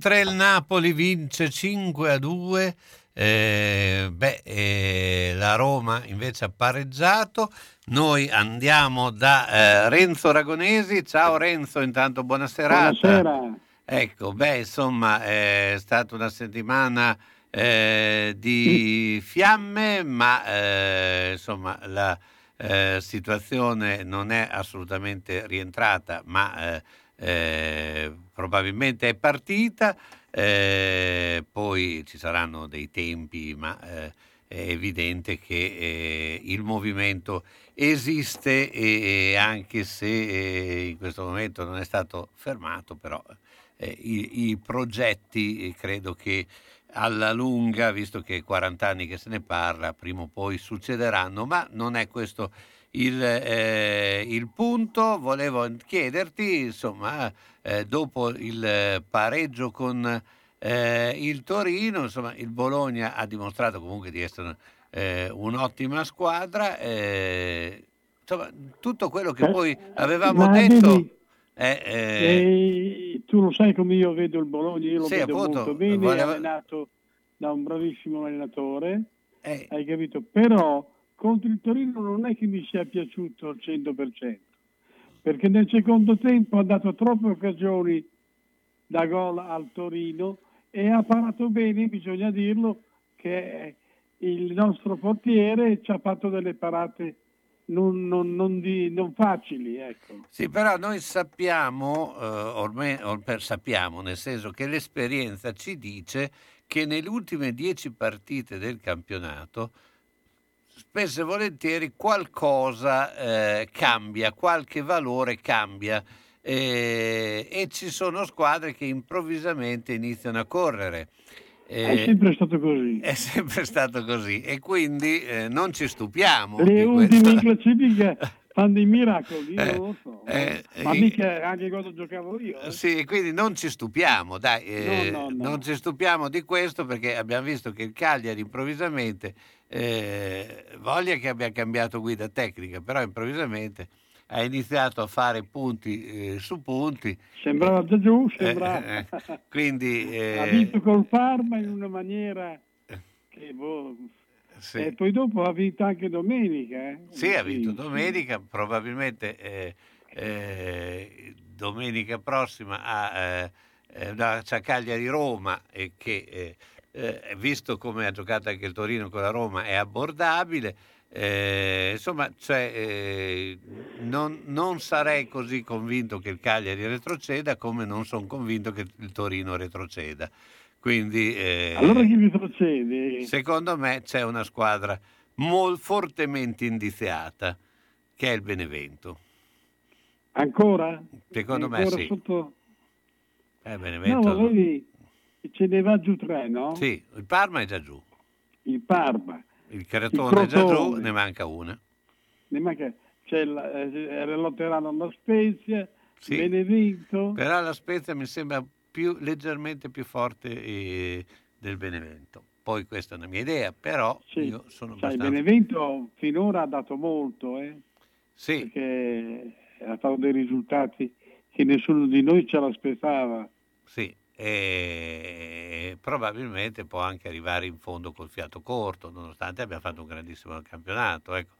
Mentre il Napoli vince 5 a 2, eh, beh, eh, la Roma invece ha pareggiato. Noi andiamo da eh, Renzo Ragonesi. Ciao Renzo, intanto buona serata. Buonasera. Ecco, beh, insomma, è stata una settimana eh, di fiamme, ma eh, insomma la eh, situazione non è assolutamente rientrata, ma probabilmente è partita. eh, poi ci saranno dei tempi, ma eh, è evidente che eh, il movimento esiste e, e anche se eh, in questo momento non è stato fermato, però eh, i, i progetti eh, credo che alla lunga, visto che è 40 anni che se ne parla, prima o poi succederanno, ma non è questo il, eh, il punto. Volevo chiederti, insomma, eh, dopo il pareggio con eh, il Torino, insomma, il Bologna ha dimostrato comunque di essere eh, un'ottima squadra. eh, insomma, tutto quello che Eh, poi avevamo ma detto vedi, è... eh, tu lo sai come io vedo il Bologna, io lo Sì, vedo appunto, molto bene, volevo- è allenato da un bravissimo allenatore, hai capito? Però contro il Torino non è che mi sia piaciuto al 100%, perché nel secondo tempo ha dato troppe occasioni da gol al Torino e ha parato bene, bisogna dirlo, che il nostro portiere ci ha fatto delle parate non, non- non di- non facili, ecco. Sì, però noi sappiamo, eh, ormai or- per- sappiamo, nel senso che l'esperienza ci dice che nelle ultime dieci partite del campionato spesso e volentieri qualcosa eh, cambia, qualche valore cambia eh, e ci sono squadre che improvvisamente iniziano a correre. È Eh, sempre stato così. è sempre stato così e quindi eh, non ci stupiamo. Le ultime in classifica fanno dei miracoli, Eh, non lo so. eh, Ma eh, mica anche quando giocavo io. eh. Sì, quindi non ci stupiamo, dai, No, no, no. non ci stupiamo di questo perché abbiamo visto che il Cagliari improvvisamente, eh, voglia che abbia cambiato guida tecnica, però improvvisamente ha iniziato a fare punti eh, su punti. Sembrava già giù, Eh, sembrava. eh, quindi ha eh, vinto col Parma in una maniera che boh. sì. E poi dopo ha vinto anche domenica. eh. Sì, ha vinto domenica, probabilmente eh, eh, domenica prossima ha, eh, eh, no, c'ha Cagliari-Roma e che eh, eh, visto come ha giocato anche il Torino con la Roma è abbordabile. Eh, insomma, cioè, eh, non, non sarei così convinto che il Cagliari retroceda come non sono convinto che il Torino retroceda. Quindi, eh, Allora chi retrocede? Secondo me c'è una squadra mol- fortemente indiziata, che è il Benevento. Ancora? Secondo me Ancora sì. sotto- Eh, No, Benevento, ma vedi, ce ne va giù tre, no? Sì, il Parma è già giù, Il Parma. il Caratone è già giù, Crotone. ne manca una. Ne manca, c'è la, eh, lotteranno la Spezia, Sì. Benevento. Però la Spezia mi sembra più, leggermente più forte eh, del Benevento. Poi questa è una mia idea, però Sì. io sono Sai, abbastanza... Benevento finora ha dato molto, eh? Sì. Perché ha fatto dei risultati che nessuno di noi ce l'aspettava. Sì, e probabilmente può anche arrivare in fondo col fiato corto, nonostante abbia fatto un grandissimo campionato. Ecco.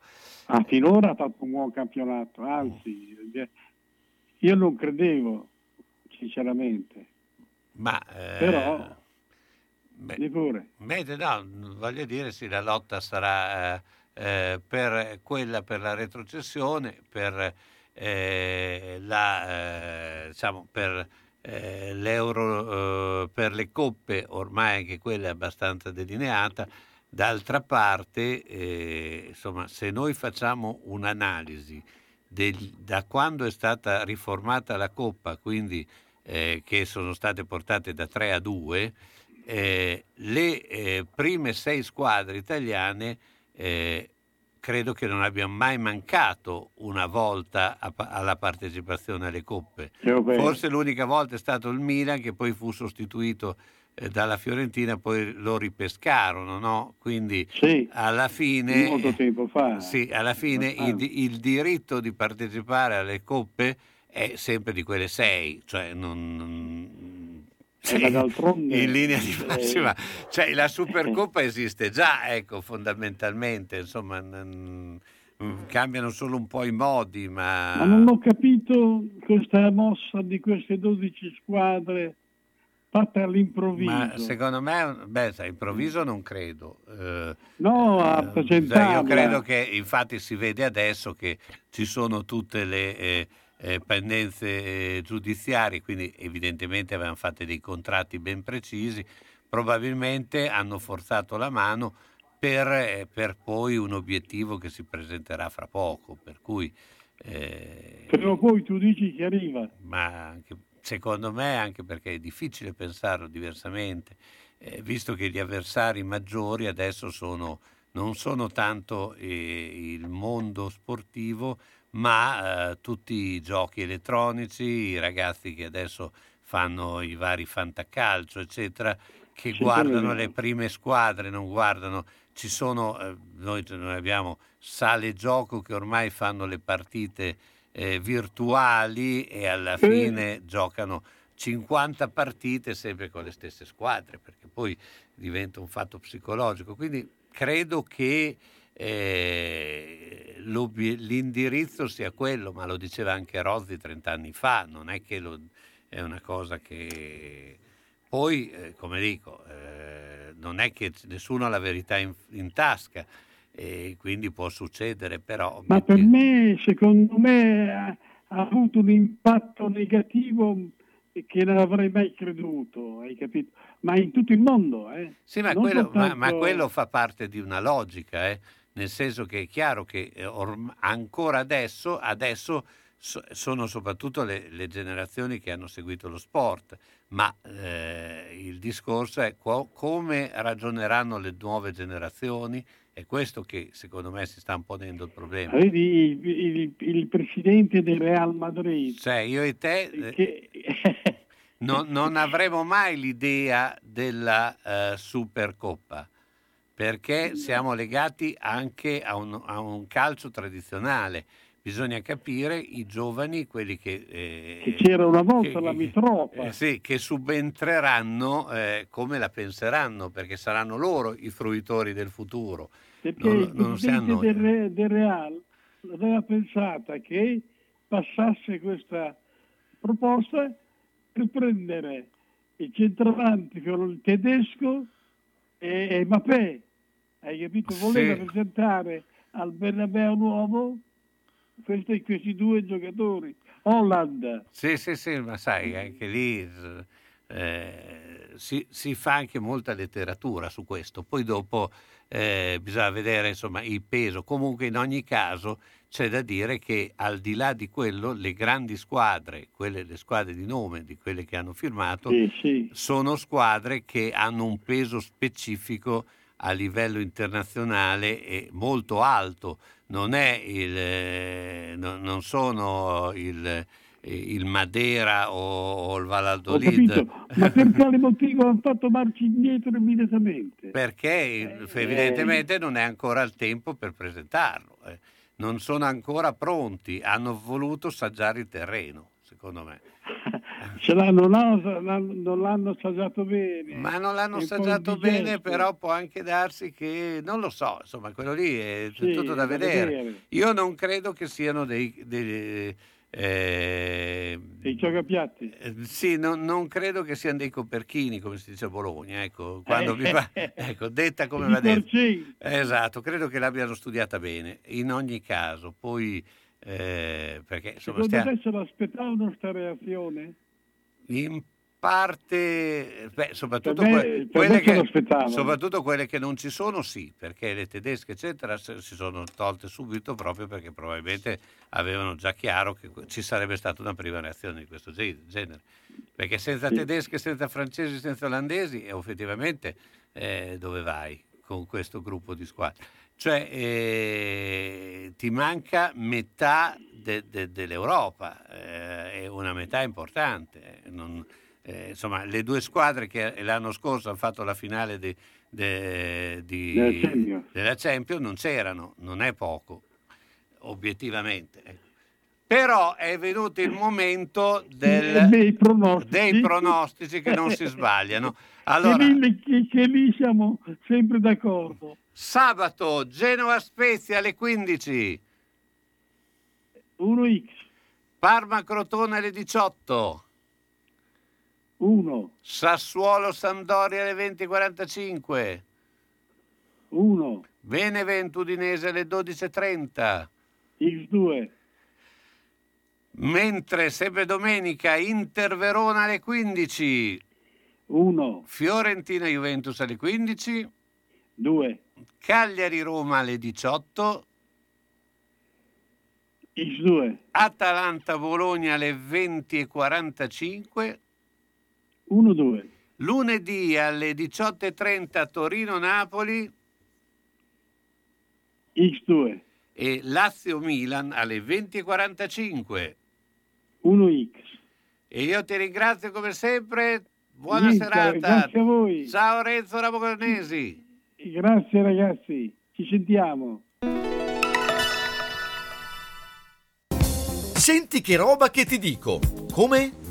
Ah, finora ha fatto un buon campionato, anzi, eh, io non credevo, sinceramente. Ma eh, Però, beh, pure. mentre no, voglio dire, sì, la lotta sarà eh, eh, per quella per la retrocessione, per eh, la, eh, diciamo, per eh, l'euro, eh, per le coppe, ormai anche quella è abbastanza delineata. D'altra parte, eh, insomma, se noi facciamo un'analisi del- da quando è stata riformata la Coppa, quindi eh, che sono state portate da 3 a 2, eh, le eh, prime sei squadre italiane credo che non abbiano mai mancato una volta a alla partecipazione alle coppe. Forse l'unica volta è stato il Milan che poi fu sostituito eh, dalla Fiorentina, poi lo ripescarono, no? Quindi alla fine... Molto tempo fa. Sì, alla fine il, il diritto di partecipare alle coppe è sempre di quelle sei, cioè non... non- Eh, d'altronde, in linea di eh, massima, cioè la Supercoppa esiste già, ecco, fondamentalmente, insomma, non- cambiano solo un po' i modi, ma... Ma non ho capito questa mossa di queste 12 squadre fatta all'improvviso. Ma secondo me, beh, sai, improvviso non credo. Eh, No, a eh, Io presentarla. credo che infatti si vede adesso che ci sono tutte le eh, eh, pendenze eh, giudiziarie, quindi evidentemente avevano fatto dei contratti ben precisi, probabilmente hanno forzato la mano per, eh, per poi un obiettivo che si presenterà fra poco, per cui eh, Prima o poi tu dici che arriva. ma anche- secondo me anche perché è difficile pensarlo diversamente, eh, visto che gli avversari maggiori adesso sono, non sono tanto eh, il mondo sportivo, ma eh, tutti i giochi elettronici, i ragazzi che adesso fanno i vari fantacalcio, eccetera, che Sì, guardano le prime squadre, non guardano, ci sono, eh, noi, noi abbiamo sale gioco che ormai fanno le partite eh, virtuali e alla fine giocano 50 partite sempre con le stesse squadre, perché poi diventa un fatto psicologico. Quindi credo che eh, l'indirizzo sia quello, ma lo diceva anche Rozzi 30 anni fa, non è che lo, è una cosa che... Poi, eh, come dico, eh, non è che nessuno ha la verità in, in tasca e quindi può succedere, però... Ma per me, secondo me, ha, ha avuto un impatto negativo che non avrei mai creduto, hai capito? Ma in tutto il mondo, eh? Sì, ma quello, ma- soltanto- ma quello fa parte di una logica, eh? Nel senso che è chiaro che eh, orm- ancora adesso, adesso so- sono soprattutto le, le generazioni che hanno seguito lo sport, ma eh, il discorso è co- come ragioneranno le nuove generazioni, è questo che secondo me si sta ponendo il problema. Vedi il, il- il presidente del Real Madrid, Cioè, io e te eh, non, non avremo mai l'idea della eh, Supercoppa perché siamo legati anche a un, a un calcio tradizionale. Bisogna capire i giovani, quelli che, eh, che c'era una volta che- la mitropa. eh, sì, che subentreranno eh, come la penseranno, perché saranno loro i fruitori del futuro. Perché non- il non presidente del, Re- del Real aveva pensato che passasse questa proposta per prendere il centravanti con il tedesco e, e Mbappé. Hai capito? Voleva Sì. presentare al Bernabeu nuovo questi, questi due giocatori. Holland. Sì, sì, sì, ma sai, anche lì eh, si, si fa anche molta letteratura su questo. Poi dopo eh, bisogna vedere insomma il peso. Comunque in ogni caso c'è da dire che al di là di quello le grandi squadre, quelle le squadre di nome, di quelle che hanno firmato, Sì, sì. sono squadre che hanno un peso specifico a livello internazionale e molto alto. Non, è il, eh, no- non sono il, eh, il Madeira o, il Valladolid. ma per quale motivo hanno fatto marcia indietro immediatamente? Perché il- evidentemente non è ancora il tempo per presentarlo. eh. Non sono ancora pronti, hanno voluto assaggiare il terreno, secondo me. Ce l'hanno, no, non l'hanno assaggiato bene. Ma non l'hanno assaggiato bene, però può anche darsi che, non lo so, insomma, quello lì è Sì, tutto da vedere. vedere. Io non credo che siano dei... dei eh, Dei giocapiatti. eh, sì, non, non credo che siano dei coperchini, come si dice a Bologna, ecco, quando mi va, ecco, detta come I va porcini. Esatto, credo che l'abbiano studiata bene, in ogni caso, poi, eh, perché insomma, Secondo stia- te se l'aspettavano sta reazione? In parte, beh, soprattutto, me- que- quelle che, soprattutto quelle che non ci sono, sì, perché le tedesche, eccetera, si sono tolte subito proprio perché probabilmente avevano già chiaro che ci sarebbe stata una prima reazione di questo ge- genere. Perché senza Sì. tedesche, senza francesi, senza olandesi, effettivamente eh, dove vai con questo gruppo di squadre? Cioè, eh, ti manca metà de- de- dell'Europa, eh, è una metà importante. eh, non- eh, insomma, le due squadre che l'anno scorso hanno fatto la finale di, de- di- Della Champions. della Champions non c'erano, non è poco, obiettivamente. ecco. Però è venuto il momento del- dei pronostici. dei pronostici che non si sbagliano. Che Allora, lì, che, che lì siamo sempre d'accordo. Sabato Genova Spezia alle 15, 1x, Parma Crotone alle 18, 1, Sassuolo Sampdoria alle 20.45, 1, Benevento Udinese alle 12.30. x2, Mentre sempre domenica Inter Verona alle 15, 1, Fiorentina Juventus alle 15, 2, Cagliari Roma alle 18, x2, Atalanta Bologna alle 20.45, 1, 2, lunedì alle 18.30 Torino Napoli x2, e Lazio Milan alle 20.45. 1x. E io ti ringrazio come sempre. Buona Niente, serata. grazie a voi. Ciao Renzo Ramocornesi. Grazie ragazzi, ci sentiamo. Senti che roba che ti dico. Come?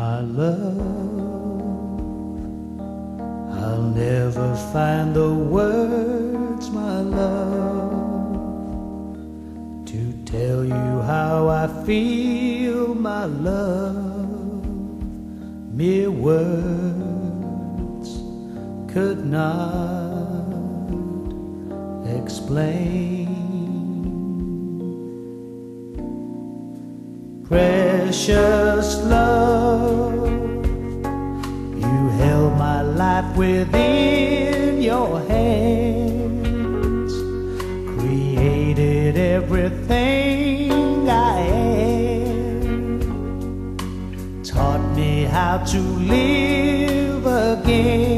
My love, I'll never find the words, my love, to tell you how I feel, my love. Mere words could not explain. Precious love, you held my life within your hands, created everything I am, taught me how to live again.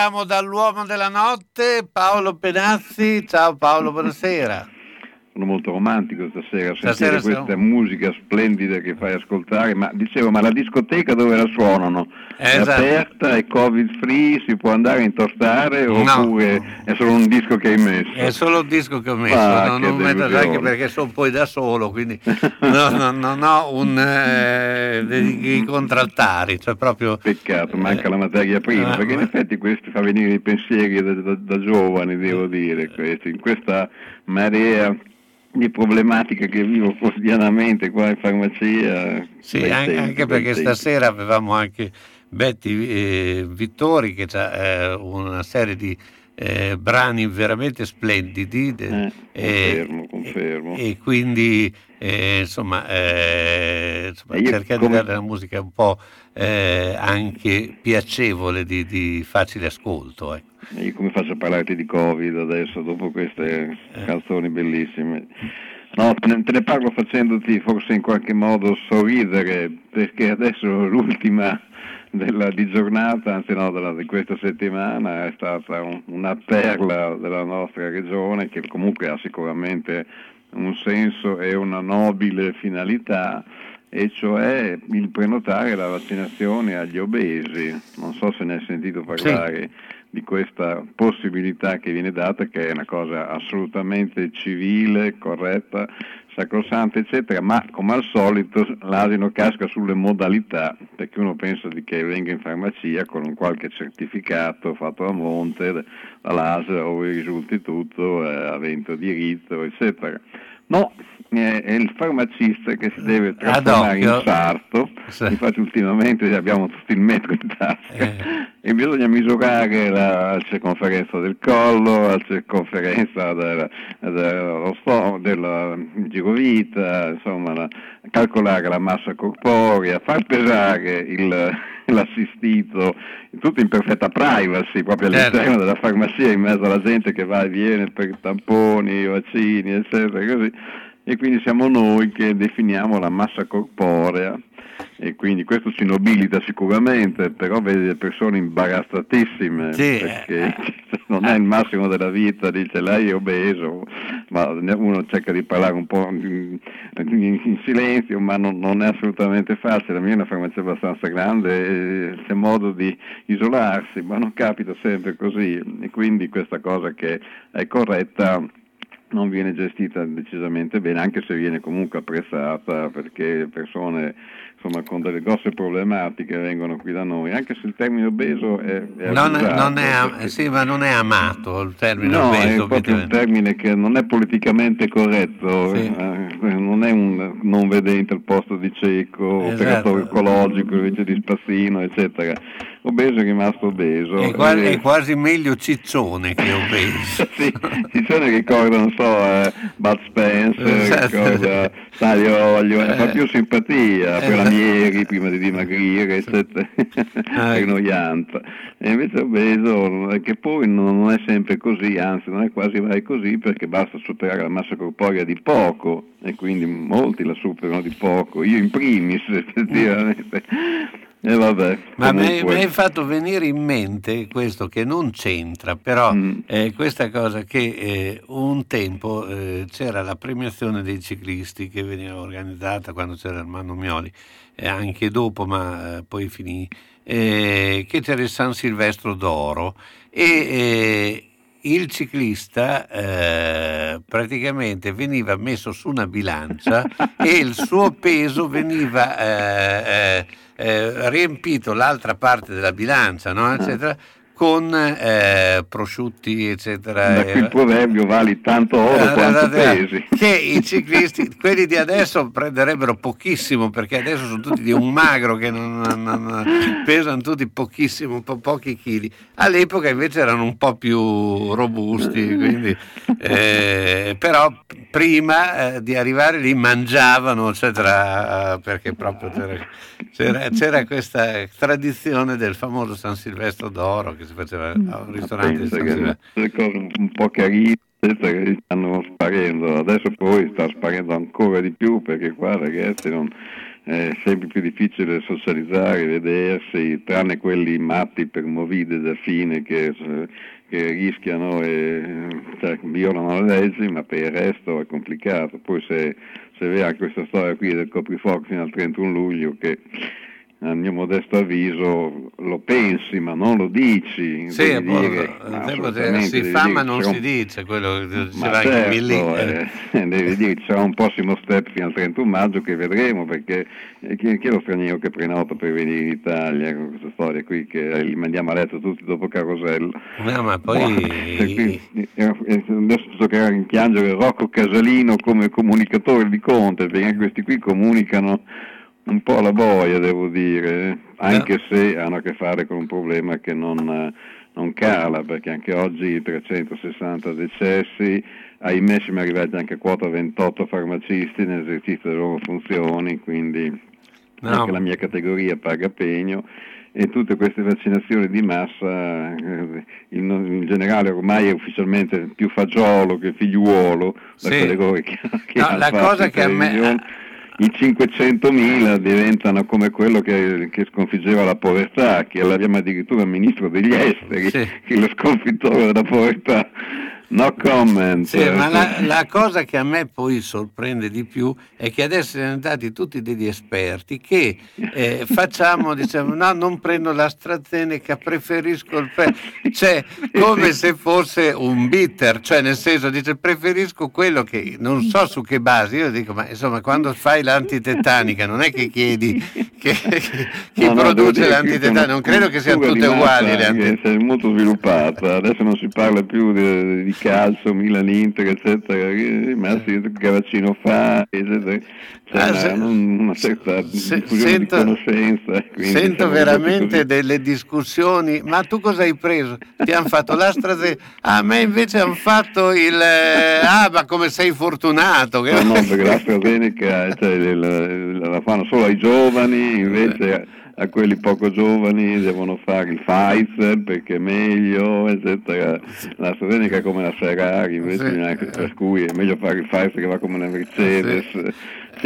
Ora andiamo dall'uomo della notte, Paolo Penazzi. Ciao Paolo, buonasera. Sono molto romantico stasera, Stasera sentire siamo- questa musica splendida che fai ascoltare, ma dicevo, ma la discoteca dove la suonano? È Esatto. aperta, è covid free, si può andare a intostare oppure è solo un disco che hai messo? È solo un disco che ho messo, Ah, non, che non metto delusione. anche perché sono poi da solo, quindi no, no, non ho un, eh, dei, i contraltari, cioè proprio... Peccato, manca la materia prima, Ah, perché in ma- effetti questo fa venire i pensieri da, da- da giovani, devo dire, questo. in questa marea di problematiche che vivo quotidianamente qua in farmacia. Sì, anche bei perché tempi. stasera avevamo anche Betty eh, Vittori che ha una serie di eh, brani veramente splendidi de- Eh, e- confermo, confermo. e quindi eh, insomma, eh, insomma, io cercare come- di dare una musica un po' eh, anche piacevole di, di facile ascolto. ecco. Io come faccio a parlarti di Covid adesso, dopo queste Eh. canzoni bellissime? No, te ne, te ne parlo facendoti forse in qualche modo sorridere, perché adesso l'ultima della, di giornata, anzi no, della- di questa settimana è stata un- una perla della nostra regione che comunque ha sicuramente un senso e una nobile finalità, e cioè il prenotare la vaccinazione agli obesi. Non so se ne hai sentito parlare di questa possibilità che viene data, che è una cosa assolutamente civile, corretta. Sacrosanto, eccetera, ma come al solito l'asino casca sulle modalità, perché uno pensa di che venga in farmacia con un qualche certificato fatto a monte, dall'ASA, o risulti tutto, eh, avendo diritto, eccetera. No, è il farmacista che si deve trasformare in sarto, infatti ultimamente abbiamo tutti il metro in tasca. E bisogna misurare la circonferenza del collo, la circonferenza della, dello sto- della girovita, insomma la- calcolare la massa corporea, far pesare il- l'assistito, tutto in perfetta privacy, proprio all'interno della farmacia, in mezzo alla gente che va e viene per tamponi, vaccini, eccetera, così. E quindi siamo noi che definiamo la massa corporea. E quindi questo ci nobilita sicuramente, però vedi le persone imbarazzatissime Sì, perché non è il massimo della vita, dice lei è obeso, ma uno cerca di parlare un po' in, in- in silenzio, ma non, non è assolutamente facile, la mia è una farmacia abbastanza grande c'è modo di isolarsi, ma non capita sempre così. E quindi questa cosa che è corretta non viene gestita decisamente bene, anche se viene comunque apprezzata perché persone insomma, con delle grosse problematiche vengono qui da noi, anche se il termine obeso è, è Non, non è, perché- sì, ma non è amato il termine No, obeso, è proprio un termine che non è politicamente corretto, Sì. eh, non è un non vedente al posto di cieco, Esatto. operatore ecologico invece di spazzino, eccetera. Obeso è rimasto obeso. È quasi, Eh, è quasi meglio ciccione che obeso. sì, ci sono che ricorda, non so, eh, Bud Spencer, Esatto. ricorda Taglio Olio, fa più simpatia per Esatto. Lamieri prima di dimagrire, eccetera, per noianza. E invece obeso, eh, che poi non non è sempre così, anzi non è quasi mai così perché basta superare la massa corporea di poco e quindi molti la superano di poco, io in primis effettivamente. E vabbè, Ma mi hai fatto venire in mente questo che non c'entra, però Mm. eh, questa cosa che eh, un tempo eh, c'era la premiazione dei ciclisti che veniva organizzata quando c'era Armando Mioli, e anche dopo, ma eh, poi finì, eh, che c'era il San Silvestro d'Oro e eh, il ciclista eh, praticamente veniva messo su una bilancia e il suo peso veniva eh, eh, eh, riempito l'altra parte della bilancia, no? eccetera, con eh, prosciutti, eccetera. Da qui il Eh, proverbio vali tanto oro quanto pesi. che i ciclisti, quelli di adesso prenderebbero pochissimo perché adesso sono tutti di un magro che non, non- non- pesano tutti pochissimo, po- pochi chili. All'epoca invece erano un po' più robusti, quindi, eh, però prima eh, di arrivare lì mangiavano, eccetera, eh, perché proprio c'era, c'era- c'era questa tradizione del famoso San Silvestro d'Oro che si faceva a un ristorante che le cose un po' carine che stanno sparendo, adesso poi sta sparendo ancora di più perché qua ragazzi non- è sempre più difficile socializzare, vedersi, tranne quelli matti per movide da fine che, che rischiano e cioè, violano le leggi, ma per il resto è complicato. Poi se, se vede anche questa storia qui del coprifuoco fino al 31 luglio che a mio modesto avviso lo pensi ma non lo dici Sì, boh, dire, assolutamente si fa ma non c'è si un- dice quello che anche certo, Billy. eh, devi dire c'è un prossimo step fino al 31 maggio che vedremo perché eh, chi, chi è lo straniero che prenota per venire in Italia con questa storia qui che li mandiamo a letto tutti dopo Carosello No, ma Boh, poi eh, eh, adesso toccherà rimpiangere Rocco Casalino come comunicatore di Conte perché anche questi qui comunicano un po' alla boia devo dire anche se hanno a che fare con un problema che non, eh, non cala perché anche oggi 360 decessi ahimè siamo arrivati anche a quota 28 farmacisti nell'esercizio delle loro funzioni quindi No. anche la mia categoria paga pegno e tutte queste vaccinazioni di massa eh, in, in generale ormai è ufficialmente più fagiolo che figliuolo da Sì. che, che No, la cosa che a me- i 500.000 diventano come quello che, che sconfiggeva la povertà che l'abbiamo addirittura ministro degli esteri che è lo sconfittore della povertà No comment. Sì, ma la, la cosa che a me poi sorprende di più è che adesso siamo diventati tutti degli esperti che eh, facciamo, diciamo, no, non prendo l'AstraZeneca, preferisco il pe-". cioè come se fosse un bitter, cioè nel senso dice preferisco quello che non so su che base, io dico ma insomma quando fai l'antitetanica non è che chiedi che, chi No, no, produce che l'antitetanica, non credo che siano tutte uguali massa le antitetiche. che è molto sviluppata, adesso non si parla più di, di calcio, Milan Inter, eccetera, eh, ma sì, che vaccino fa, eccetera. C'è Ah, una, se- una certa diffusione sento- di conoscenza. Sento veramente delle discussioni, ma tu cosa hai preso? Ti hanno fatto l'AstraZeneca? A me invece hanno fatto il... eh, Ah, ma come sei fortunato! No, no, perché l'AstraZeneca cioè, la, la fanno solo ai giovani, invece a, quelli poco giovani devono fare il Pfizer perché è meglio, eccetera. L'AstraZeneca è come la Ferrari, invece Sì. per cui è meglio fare il Pfizer che va come la Mercedes. Sì,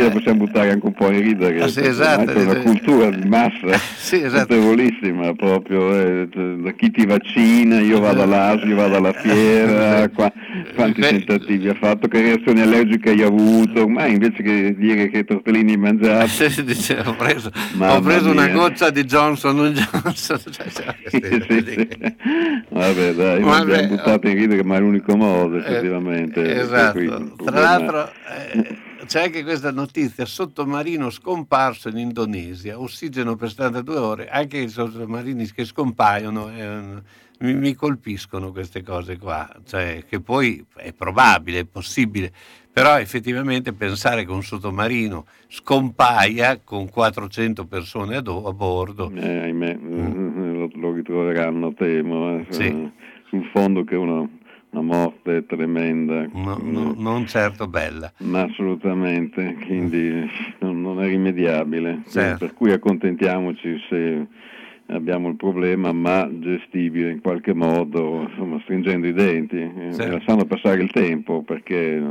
la possiamo buttare anche un po' in ridere. Ah, sì, esatto, C'è una sì. cultura di massa Sì, esatto. notevolissima proprio, eh, da chi ti vaccina, io vado all'ASI, io vado alla fiera, qua- quanti tentativi ha fatto, che reazioni allergiche hai avuto, ma invece che dire che tortellini mangiati, Sì, dice, ho preso, ho preso una goccia di Johnson Johnson. Cioè, cioè, queste- vabbè dai, Vabbè, abbiamo buttato in ridere, ma è l'unico modo effettivamente. Eh, esatto. Tra l'altro eh, c'è anche questa notizia, sottomarino scomparso in Indonesia, ossigeno per 72 ore, anche i sottomarini che scompaiono eh, mi, mi colpiscono queste cose qua, cioè, che poi è probabile, è possibile, però effettivamente pensare che un sottomarino scompaia con 400 persone a, do- a bordo, Eh, ahimè, lo, lo ritroveranno, temo, eh, Sì. sul fondo che è una, morte tremenda. no- no- non certo bella. Ma assolutamente, quindi non, è rimediabile. Certo. Per cui accontentiamoci se abbiamo il problema, ma gestibile in qualche modo, insomma, stringendo i denti, eh, Certo. lasciando passare il tempo, perché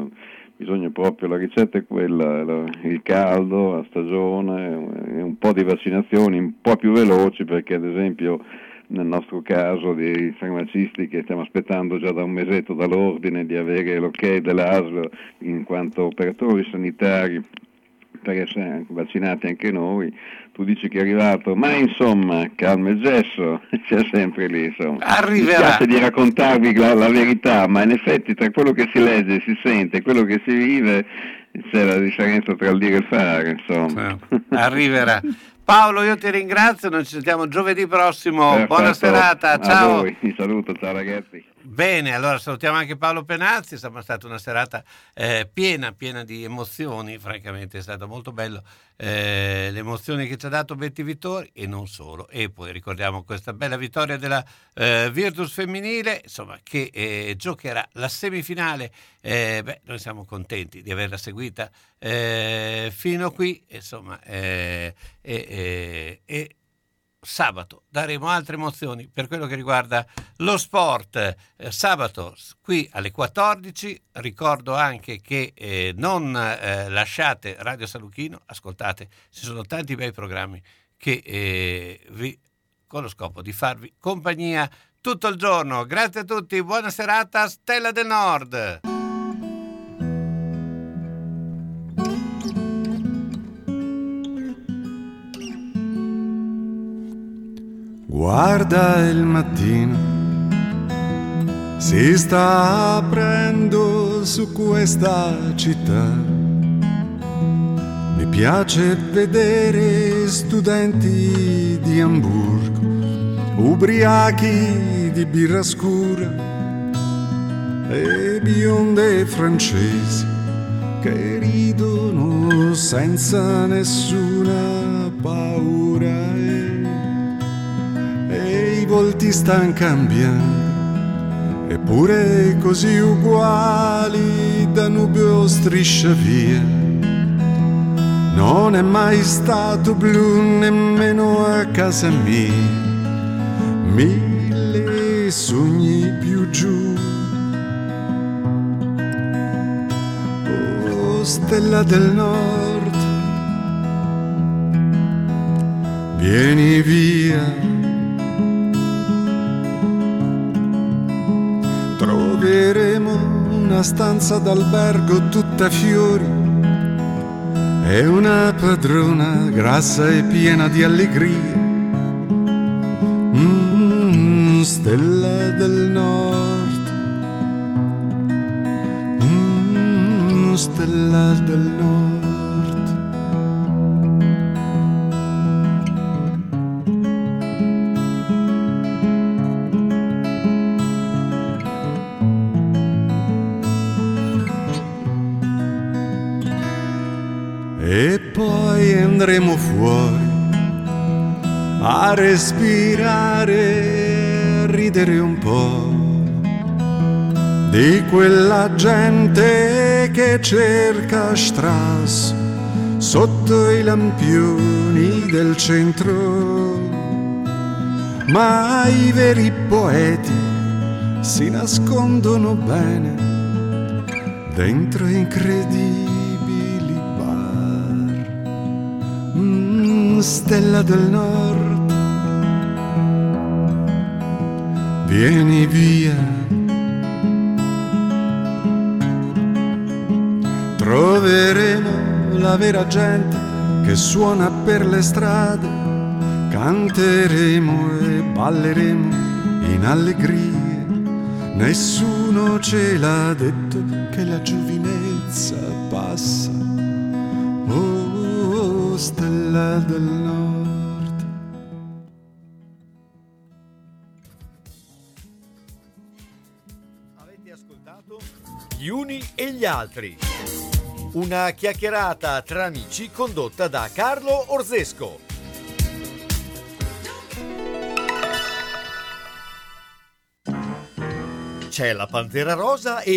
bisogna proprio, la ricetta è quella, la- il caldo, la stagione, e un po' di vaccinazioni un po' più veloci, perché ad esempio nel nostro caso dei farmacisti che stiamo aspettando già da un mesetto dall'ordine di avere l'ok dell'ASL in quanto operatori sanitari per essere vaccinati anche noi, tu dici che è arrivato, ma insomma, calma e gesso, c'è sempre lì, insomma. Arriverà. Mi di raccontarvi la, la verità, ma in effetti tra quello che si legge, si sente e quello che si vive c'è la differenza tra il dire e il fare, insomma. arriverà. Paolo, io ti ringrazio, noi ci sentiamo giovedì prossimo, Perfetto. buona serata, A ciao. voi, vi saluto, ciao ragazzi. Bene, allora salutiamo anche Paolo Penazzi, è stata una serata eh, piena, piena di emozioni, francamente è stato molto bello eh, le emozioni che ci ha dato Betty Vittori e non solo. E poi ricordiamo questa bella vittoria della eh, Virtus femminile, insomma, che eh, giocherà la semifinale. Eh, beh, noi siamo contenti di averla seguita eh, fino qui, insomma, e sabato daremo altre emozioni per quello che riguarda lo sport. Eh, sabato qui alle 14 ricordo anche che eh, non eh, lasciate Radio Saluchino, ascoltate, ci sono tanti bei programmi che eh, vi con lo scopo di farvi compagnia tutto il giorno. Grazie a tutti, buona serata, Stella del Nord. Guarda il mattino, si sta aprendo su questa città. Mi piace vedere studenti di Hamburgo, ubriachi di birra scura e bionde francesi che ridono senza nessuna paura i volti stan cambiando eppure così uguali Danubio striscia via. Non è mai stato blu nemmeno a casa mia. Mille sogni più giù. Oh, stella del nord, vieni via. Troveremo una stanza d'albergo tutta fiori e una padrona grassa e piena di allegria. Mm, stella del nord, mm, stella del nord. Andremo fuori a respirare, a ridere un po' di quella gente che cerca Strass sotto i lampioni del centro. Ma i veri poeti si nascondono bene dentro incredibili stella del nord, vieni via. Troveremo la vera gente che suona per le strade, canteremo e balleremo in allegrie. Nessuno ce l'ha detto che la giovinezza passa. Stella del nord. Avete ascoltato Gli uni e gli altri. Una chiacchierata tra amici condotta da Carlo Orzesco. C'è la Pantera Rosa e